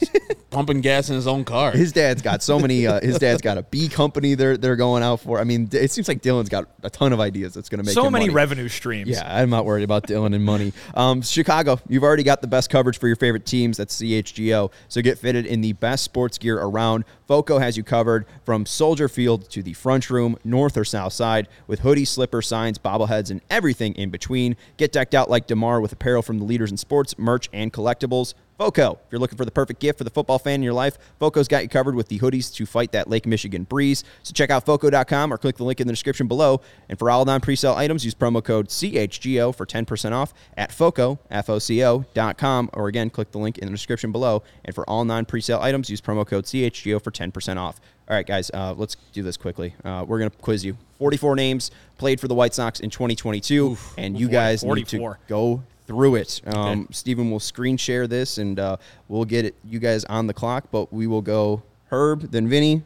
Speaker 2: Pumping gas in his own car.
Speaker 1: His dad's got so many. Uh, his dad's got a B company. They're they're going out for. I mean, it seems like Dylan's got a ton of ideas that's going to make
Speaker 3: So
Speaker 1: him
Speaker 3: many
Speaker 1: money.
Speaker 3: revenue streams.
Speaker 1: Yeah, I'm not worried about Dylan and money. Um, Chicago, you've already got the best coverage for your favorite teams. That's CHGO. So get fitted in the best sports gear around. Foco has you covered from Soldier Field to the front room, north or south side, with hoodies, slippers, signs, bobbleheads, and everything in between. Get decked out like DeMar with apparel from the leaders in sports, merch, and collectibles. Foco. If you're looking for the perfect gift for the football fan in your life, Foco's got you covered with the hoodies to fight that Lake Michigan breeze. So check out Foco.com or click the link in the description below. And for all non presale items, use promo code CHGO for 10% off at Foco, F-O-C-O.com. Or again, click the link in the description below. And for all non presale items, use promo code CHGO for 10% off. All right, guys, uh, let's do this quickly. Uh, we're going to quiz you. 44 names played for the White Sox in 2022. and you
Speaker 3: boy,
Speaker 1: guys need to go through it. Um, Stephen will screen share this, and uh, we'll get it, you guys on the clock. But we will go Herb, then Vinnie,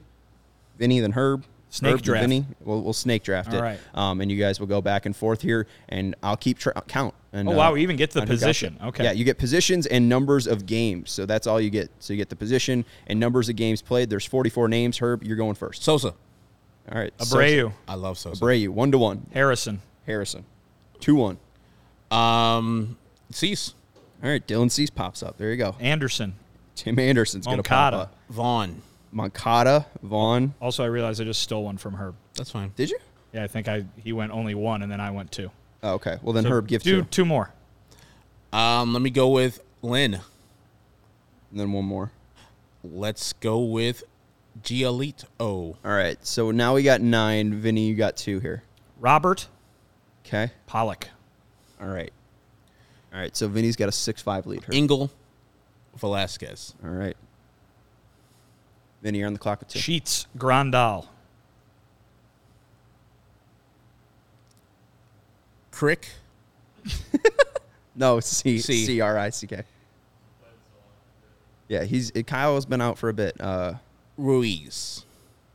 Speaker 1: Vinnie, then Herb.
Speaker 3: Snake
Speaker 1: Herb,
Speaker 3: draft.
Speaker 1: Vinnie. We'll, we'll snake draft it.
Speaker 3: All right.
Speaker 1: Um, and you guys will go back and forth here, and I'll keep tra- count. And,
Speaker 3: Oh,
Speaker 1: uh,
Speaker 3: wow, we even get to the
Speaker 1: on who got
Speaker 3: position. Okay.
Speaker 1: Yeah, you get positions and numbers of games. So that's all you get. So you get the position and numbers of games played. There's 44 names. Herb, you're going first.
Speaker 2: Sosa.
Speaker 1: All right.
Speaker 3: Abreu,
Speaker 2: I love Sosa.
Speaker 1: Abreu, one to one.
Speaker 3: Harrison,
Speaker 1: Harrison, two one.
Speaker 2: Um, Cease.
Speaker 1: All right. Dylan Cease pops up. There you go.
Speaker 3: Anderson.
Speaker 1: Tim Anderson's going to pop up.
Speaker 2: Vaughn.
Speaker 1: Moncada, Vaughn.
Speaker 3: Also, I realized I just stole one from Herb.
Speaker 2: That's fine.
Speaker 1: Did you?
Speaker 3: Yeah, I think I he went only one, and then I went two.
Speaker 1: Oh, okay. Well, then
Speaker 3: So
Speaker 1: Herb, give
Speaker 3: do
Speaker 1: two.
Speaker 3: two more.
Speaker 2: Um, let me go with Lynn.
Speaker 1: And then one more.
Speaker 2: Let's go with G elite Giolito.
Speaker 1: All right. So now we got nine. Vinnie, you got two here.
Speaker 3: Robert
Speaker 1: Okay.
Speaker 3: Pollock.
Speaker 1: All right. All right. So Vinnie's got a 6 5 lead. Herb.
Speaker 2: Engel. Velasquez.
Speaker 1: All right. Vinnie, you're on the clock with two.
Speaker 3: Sheets Grandal.
Speaker 2: Crick.
Speaker 1: No, C
Speaker 2: C.
Speaker 1: C R I C K. Yeah, he's Kyle has been out for a bit. Uh,
Speaker 2: Ruiz.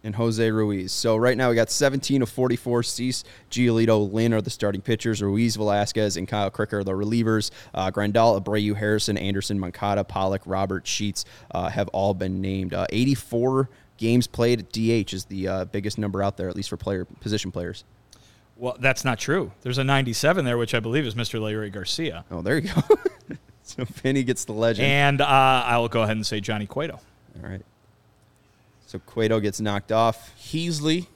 Speaker 1: And Jose Ruiz. So right now we got 17 of 44. Cease, Giolito, Lynn are the starting pitchers. Ruiz, Velasquez, and Kyle Crick are the relievers. Uh, Grandal, Abreu, Harrison, Anderson, Moncada, Pollock, Robert, Sheets uh, have all been named. Uh, 84 games played at DH is the uh, biggest number out there, at least for player position players.
Speaker 3: Well, that's not true. There's a 97 there, which I believe is Mr. Leury Garcia.
Speaker 1: Oh, there you go. so Vinnie gets the legend.
Speaker 3: And uh, I'll go ahead and say Johnny Cueto.
Speaker 1: all right. So Cueto gets knocked off.
Speaker 2: Haseley.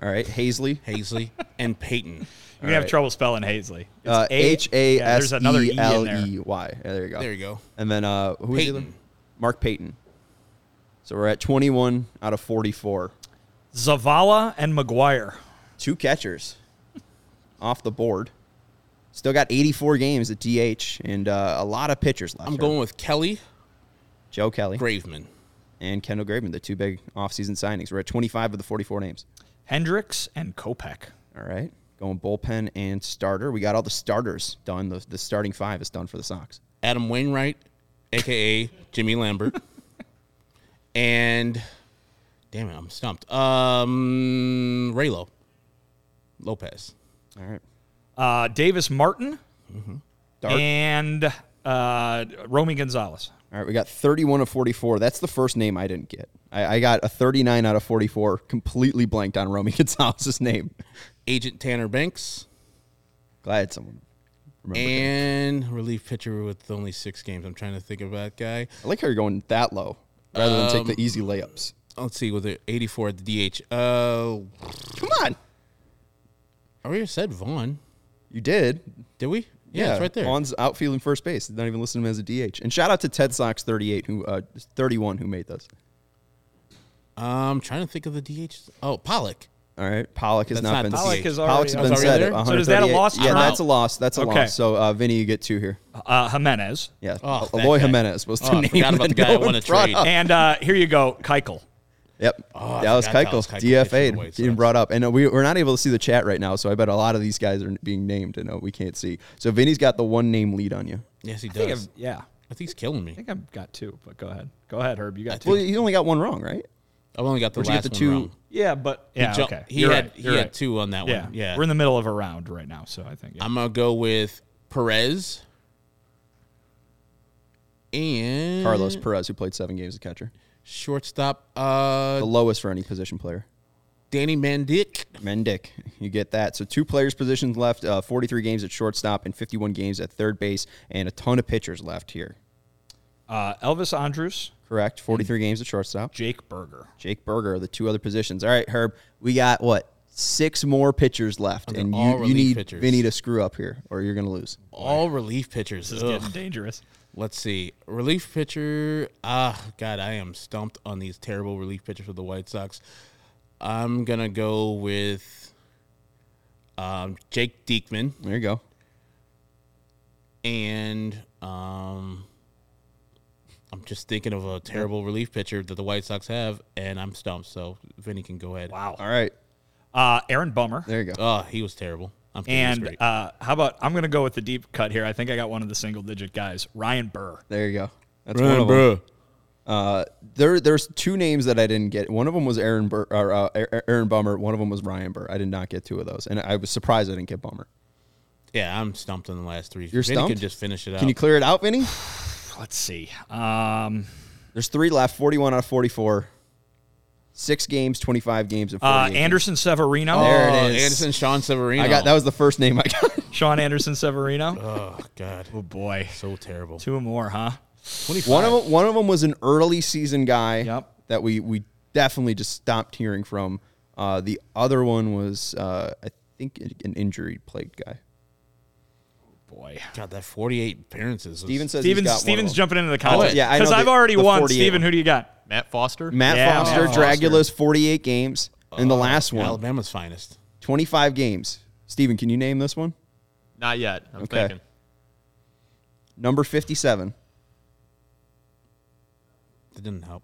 Speaker 1: All right, Haseley.
Speaker 2: Haseley, and Payton.
Speaker 3: You're gonna have
Speaker 1: right.
Speaker 3: trouble spelling Haseley. It's
Speaker 1: Uh,
Speaker 3: A-
Speaker 1: H A
Speaker 3: yeah, there's another
Speaker 1: E
Speaker 3: in
Speaker 1: L
Speaker 3: there.
Speaker 1: E Y. Yeah, There you go.
Speaker 2: There you go.
Speaker 1: And then uh, who was the Payton. Mark Payton. So we're at 21 out of 44.
Speaker 3: Zavala and McGuire.
Speaker 1: Two catchers off the board. Still got 84 games at DH and uh, a lot of pitchers left.
Speaker 2: I'm going with Kelly
Speaker 1: Joe Kelly
Speaker 2: Graveman.
Speaker 1: And Kendall Graveman, the two big offseason signings. We're at 25 of the 44 names.
Speaker 3: Hendriks and Kopech.
Speaker 1: All right. Going bullpen and starter. We got all the starters done. The, the starting five is done for the Sox.
Speaker 2: Adam Wainwright, aka Jimmy Lambert, and damn it, I'm stumped. Um, Raylo Lopez.
Speaker 1: All right.
Speaker 3: Uh, Davis Martin
Speaker 1: Dart.
Speaker 3: and uh, Romy Gonzalez.
Speaker 1: All right, we got 31 of 44. That's the first name I didn't get. I, I got a 39 out of 44. Completely blanked on Romy Gonzalez's name.
Speaker 2: Agent Tanner Banks,
Speaker 1: Glad someone remembered him.
Speaker 2: and relief pitcher with only six games. I'm trying to think of that guy.
Speaker 1: I like how you're going that low rather than take
Speaker 2: Um,
Speaker 1: the easy layups.
Speaker 2: Let's see, with the 84 at the DH. Uh,
Speaker 1: Come on.
Speaker 2: I already said Vaughn.
Speaker 1: You did.
Speaker 2: Did we? Yeah, it's right there.
Speaker 1: Vaughn's outfielding first base. Not even listing him as a DH. And shout out to Ted Sox 38, who uh, 31, who made this.
Speaker 2: I'm trying to think of the DH. Oh, Pollock.
Speaker 1: All right, Pollock has
Speaker 2: That's
Speaker 1: not
Speaker 2: not
Speaker 1: been.
Speaker 3: Pollock
Speaker 2: DH.
Speaker 3: is already-
Speaker 1: Pollock's
Speaker 2: That
Speaker 1: been said
Speaker 3: So is that a loss
Speaker 1: Yeah, that's a loss. That's a
Speaker 3: Okay.
Speaker 1: loss. So uh, Vinnie, you get two here.
Speaker 3: Uh, Jimenez.
Speaker 1: Yeah,
Speaker 2: Oh, that
Speaker 1: Eloy. Jimenez was the
Speaker 2: Oh, I
Speaker 1: name.
Speaker 2: forgot about the guy
Speaker 1: no
Speaker 2: I wanna trade.
Speaker 1: up.
Speaker 3: And uh, here you go, Keuchel.
Speaker 1: Yep.
Speaker 2: Oh, I
Speaker 1: that was
Speaker 2: forgot that
Speaker 1: Keuchel,
Speaker 2: was Keuchel pitching for the
Speaker 1: DFA'd.
Speaker 2: White
Speaker 1: Didn't brought up. And we, we're not able to see the chat right now, so I bet a lot of these guys are being named and uh, we can't see. So Vinnie's got the one name lead on you.
Speaker 2: Yes, he
Speaker 3: I
Speaker 2: does.
Speaker 3: I've, yeah,
Speaker 2: I think he's killing me.
Speaker 3: I think I've got two. But go ahead, go ahead, Herb. You got two.
Speaker 1: Well, you only got one wrong, right?
Speaker 2: I've only got the
Speaker 1: Where'd you get
Speaker 2: last
Speaker 1: the
Speaker 2: one
Speaker 1: two-
Speaker 2: wrong.
Speaker 3: yeah, but yeah,
Speaker 2: Ju-
Speaker 3: okay.
Speaker 2: He
Speaker 3: You're
Speaker 2: had
Speaker 3: right.
Speaker 2: he
Speaker 3: You're
Speaker 2: had
Speaker 3: right.
Speaker 2: two on that
Speaker 3: Yeah,
Speaker 2: one. Yeah.
Speaker 3: We're in the middle of a round right now, so I think. Yeah.
Speaker 2: I'm gonna go with Perez and
Speaker 1: Carlos Perez, who played seven games as catcher.
Speaker 2: Shortstop. Uh,
Speaker 1: The lowest for any position player.
Speaker 2: Danny Mandick.
Speaker 1: Mendick, you get that. So two players' positions left, uh, 43 games at shortstop and 51 games at third base, and a ton of pitchers left here.
Speaker 3: uh, Elvis Andrus,
Speaker 1: Correct. 43 games at shortstop.
Speaker 3: Jake Burger.
Speaker 1: Jake Burger are the two other positions. All right, Herb, we got what? Six more pitchers left,
Speaker 2: they're
Speaker 1: and you, you
Speaker 2: relief
Speaker 1: need
Speaker 2: pitchers.
Speaker 1: Vinnie to screw up here, or you're going to lose.
Speaker 2: All relief pitchers.
Speaker 3: This is
Speaker 2: Ugh.
Speaker 3: getting dangerous.
Speaker 2: Let's see. Relief pitcher. Ah, God, I am stumped on these terrible relief pitchers for the White Sox. I'm gonna go with um, Jake Diekman
Speaker 1: There you go.
Speaker 2: and um, I'm just thinking of a terrible relief pitcher that the White Sox have, and I'm stumped. So Vinnie can go ahead.
Speaker 3: Wow.
Speaker 1: All right,
Speaker 3: Uh, Aaron Bummer.
Speaker 1: there you go.
Speaker 2: Oh, he was terrible. I'm thinking he was
Speaker 3: And uh, how about I'm going to go with the deep cut here. I think I got one of the single digit guys, Ryan Burr.
Speaker 1: There you go. That's one of them. Uh, there, there's two names that I didn't get. One of them was Aaron Burr, or, uh, Aaron Bummer. One of them was Ryan Burr. I did not get two of those, and I was surprised I didn't get Bummer.
Speaker 2: yeah, I'm stumped in the last three.
Speaker 1: You're
Speaker 2: Vinnie
Speaker 1: stumped?
Speaker 2: can just finish it out.
Speaker 1: Can you clear it out, Vinnie?
Speaker 3: Let's see. Um,
Speaker 1: There's three left. 41 out of 44. Six games, 25 games, and 48
Speaker 3: uh,
Speaker 1: games.
Speaker 3: Anderson Severino.
Speaker 1: There it
Speaker 2: Oh,
Speaker 1: is.
Speaker 2: Anderson Sean Severino.
Speaker 1: I got that was the first name I got.
Speaker 3: Sean Anderson Severino.
Speaker 2: Oh God,
Speaker 3: oh boy,
Speaker 2: so terrible.
Speaker 3: two more, huh?
Speaker 2: Twenty-five.
Speaker 1: one of them, one of them was an early season guy
Speaker 3: Yep.
Speaker 1: that we we definitely just stopped hearing from. Uh, the other one was uh, I think an injury plagued guy.
Speaker 3: Boy.
Speaker 2: God, that 48 appearances. was-
Speaker 1: Steven says
Speaker 3: Stevens,
Speaker 1: he's got one
Speaker 3: Stevens
Speaker 1: of them.
Speaker 3: jumping into the contest.
Speaker 1: yeah,
Speaker 3: Because I've already
Speaker 1: the
Speaker 3: won.
Speaker 1: 48
Speaker 3: Steven, who do you got?
Speaker 4: Matt Foster.
Speaker 1: Matt
Speaker 3: Yeah,
Speaker 1: Foster,
Speaker 3: Matt Foster.
Speaker 1: Dragula's 48 games, and the uh, last one,
Speaker 2: Alabama's finest.
Speaker 1: 25 games. Steven, can you name this one?
Speaker 4: Not yet. I'm
Speaker 1: Okay.
Speaker 4: thinking.
Speaker 1: Number 57.
Speaker 2: That didn't help.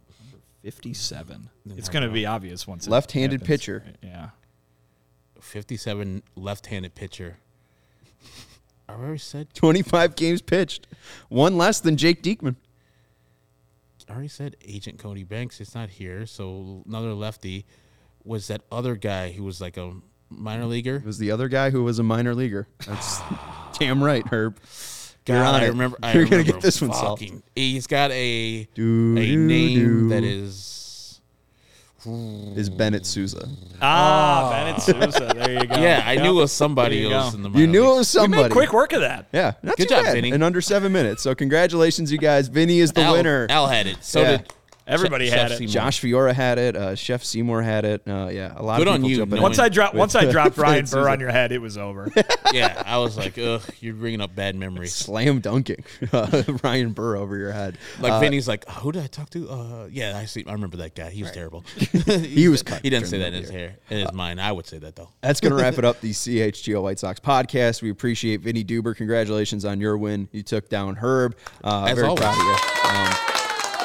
Speaker 3: 57. It's going to
Speaker 2: to
Speaker 3: be obvious once it
Speaker 1: Left-handed
Speaker 3: happens.
Speaker 1: pitcher.
Speaker 3: Yeah.
Speaker 2: 57 left-handed pitcher. I already said.
Speaker 1: 25 games pitched. One less than Jake Diekman.
Speaker 2: I already said Agent Cody Banks. It's not here. So another lefty was that other guy who was like a minor leaguer.
Speaker 1: It was the other guy who was a minor leaguer. That's damn right, Herb.
Speaker 2: God,
Speaker 1: You're on
Speaker 2: I
Speaker 1: it.
Speaker 2: remember. I
Speaker 1: You're gonna
Speaker 2: remember
Speaker 1: get this one solved.
Speaker 2: fucking- He's got a
Speaker 1: Do,
Speaker 2: a
Speaker 1: do,
Speaker 2: name
Speaker 1: do.
Speaker 2: that is.
Speaker 1: Is Bennett Sousa.
Speaker 3: Ah, Bennett Sousa. There you go.
Speaker 2: Yeah, I
Speaker 3: Yep.
Speaker 2: knew it was somebody
Speaker 3: There you
Speaker 2: else
Speaker 3: go.
Speaker 2: in the. Room.
Speaker 1: You
Speaker 2: minor
Speaker 1: knew it
Speaker 2: leagues.
Speaker 1: was
Speaker 3: We
Speaker 1: somebody.
Speaker 3: made quick work of that.
Speaker 1: Yeah, not
Speaker 2: Good
Speaker 1: too
Speaker 2: job,
Speaker 1: bad.
Speaker 2: Vinnie.
Speaker 1: In under seven minutes. So congratulations, you guys. Vinnie is the
Speaker 2: Al,
Speaker 1: winner.
Speaker 2: Al had it. So
Speaker 1: Yeah.
Speaker 2: did
Speaker 3: Everybody
Speaker 2: Chef
Speaker 3: had it.
Speaker 2: Seymour.
Speaker 1: Josh Fiora had it. Uh, Chef Seymour had it. Uh, yeah, a lot
Speaker 2: Good
Speaker 1: of
Speaker 2: on
Speaker 1: people
Speaker 2: you,
Speaker 1: jumping
Speaker 2: knowing-
Speaker 3: Once I dropped, once I dropped Ryan Burr on your head, it was over.
Speaker 2: yeah, I was like, ugh, you're bringing up bad memories.
Speaker 1: slam dunking uh, Ryan Burr over your head.
Speaker 2: Like
Speaker 1: Uh,
Speaker 2: Vinnie's like, who did I talk to? Uh, yeah, I see. I remember that guy. He was terrible.
Speaker 1: He was cut
Speaker 2: He didn't say
Speaker 1: during
Speaker 2: that in
Speaker 1: the
Speaker 2: his hair, in his mind. I would say that though.
Speaker 1: That's going to wrap it up, the CHGO White Sox podcast. We appreciate Vinnie Duber. Congratulations on your win. You took down Herb. Uh,
Speaker 2: As
Speaker 1: very
Speaker 2: always.
Speaker 1: proud of you. Um,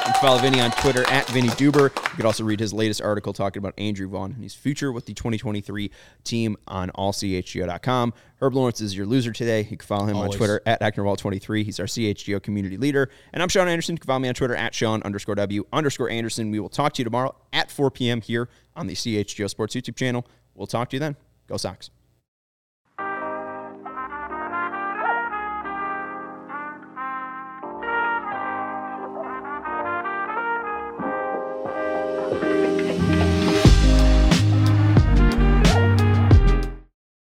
Speaker 1: you can follow Vinnie on Twitter at Vinnie Duber. You can also read his latest article talking about Andrew Vaughn and his future with the 2023 team on allchgo.com. Herb Lawrence is your loser today. You can follow him
Speaker 2: Always.
Speaker 1: on Twitter at Acknerwall23. He's our CHGO community leader. And I'm Sean Anderson. You can follow me on Twitter at Sean underscore W underscore Anderson. We will talk to you tomorrow at 4 p.m. here on the CHGO Sports YouTube channel. We'll talk to you then. Go Sox.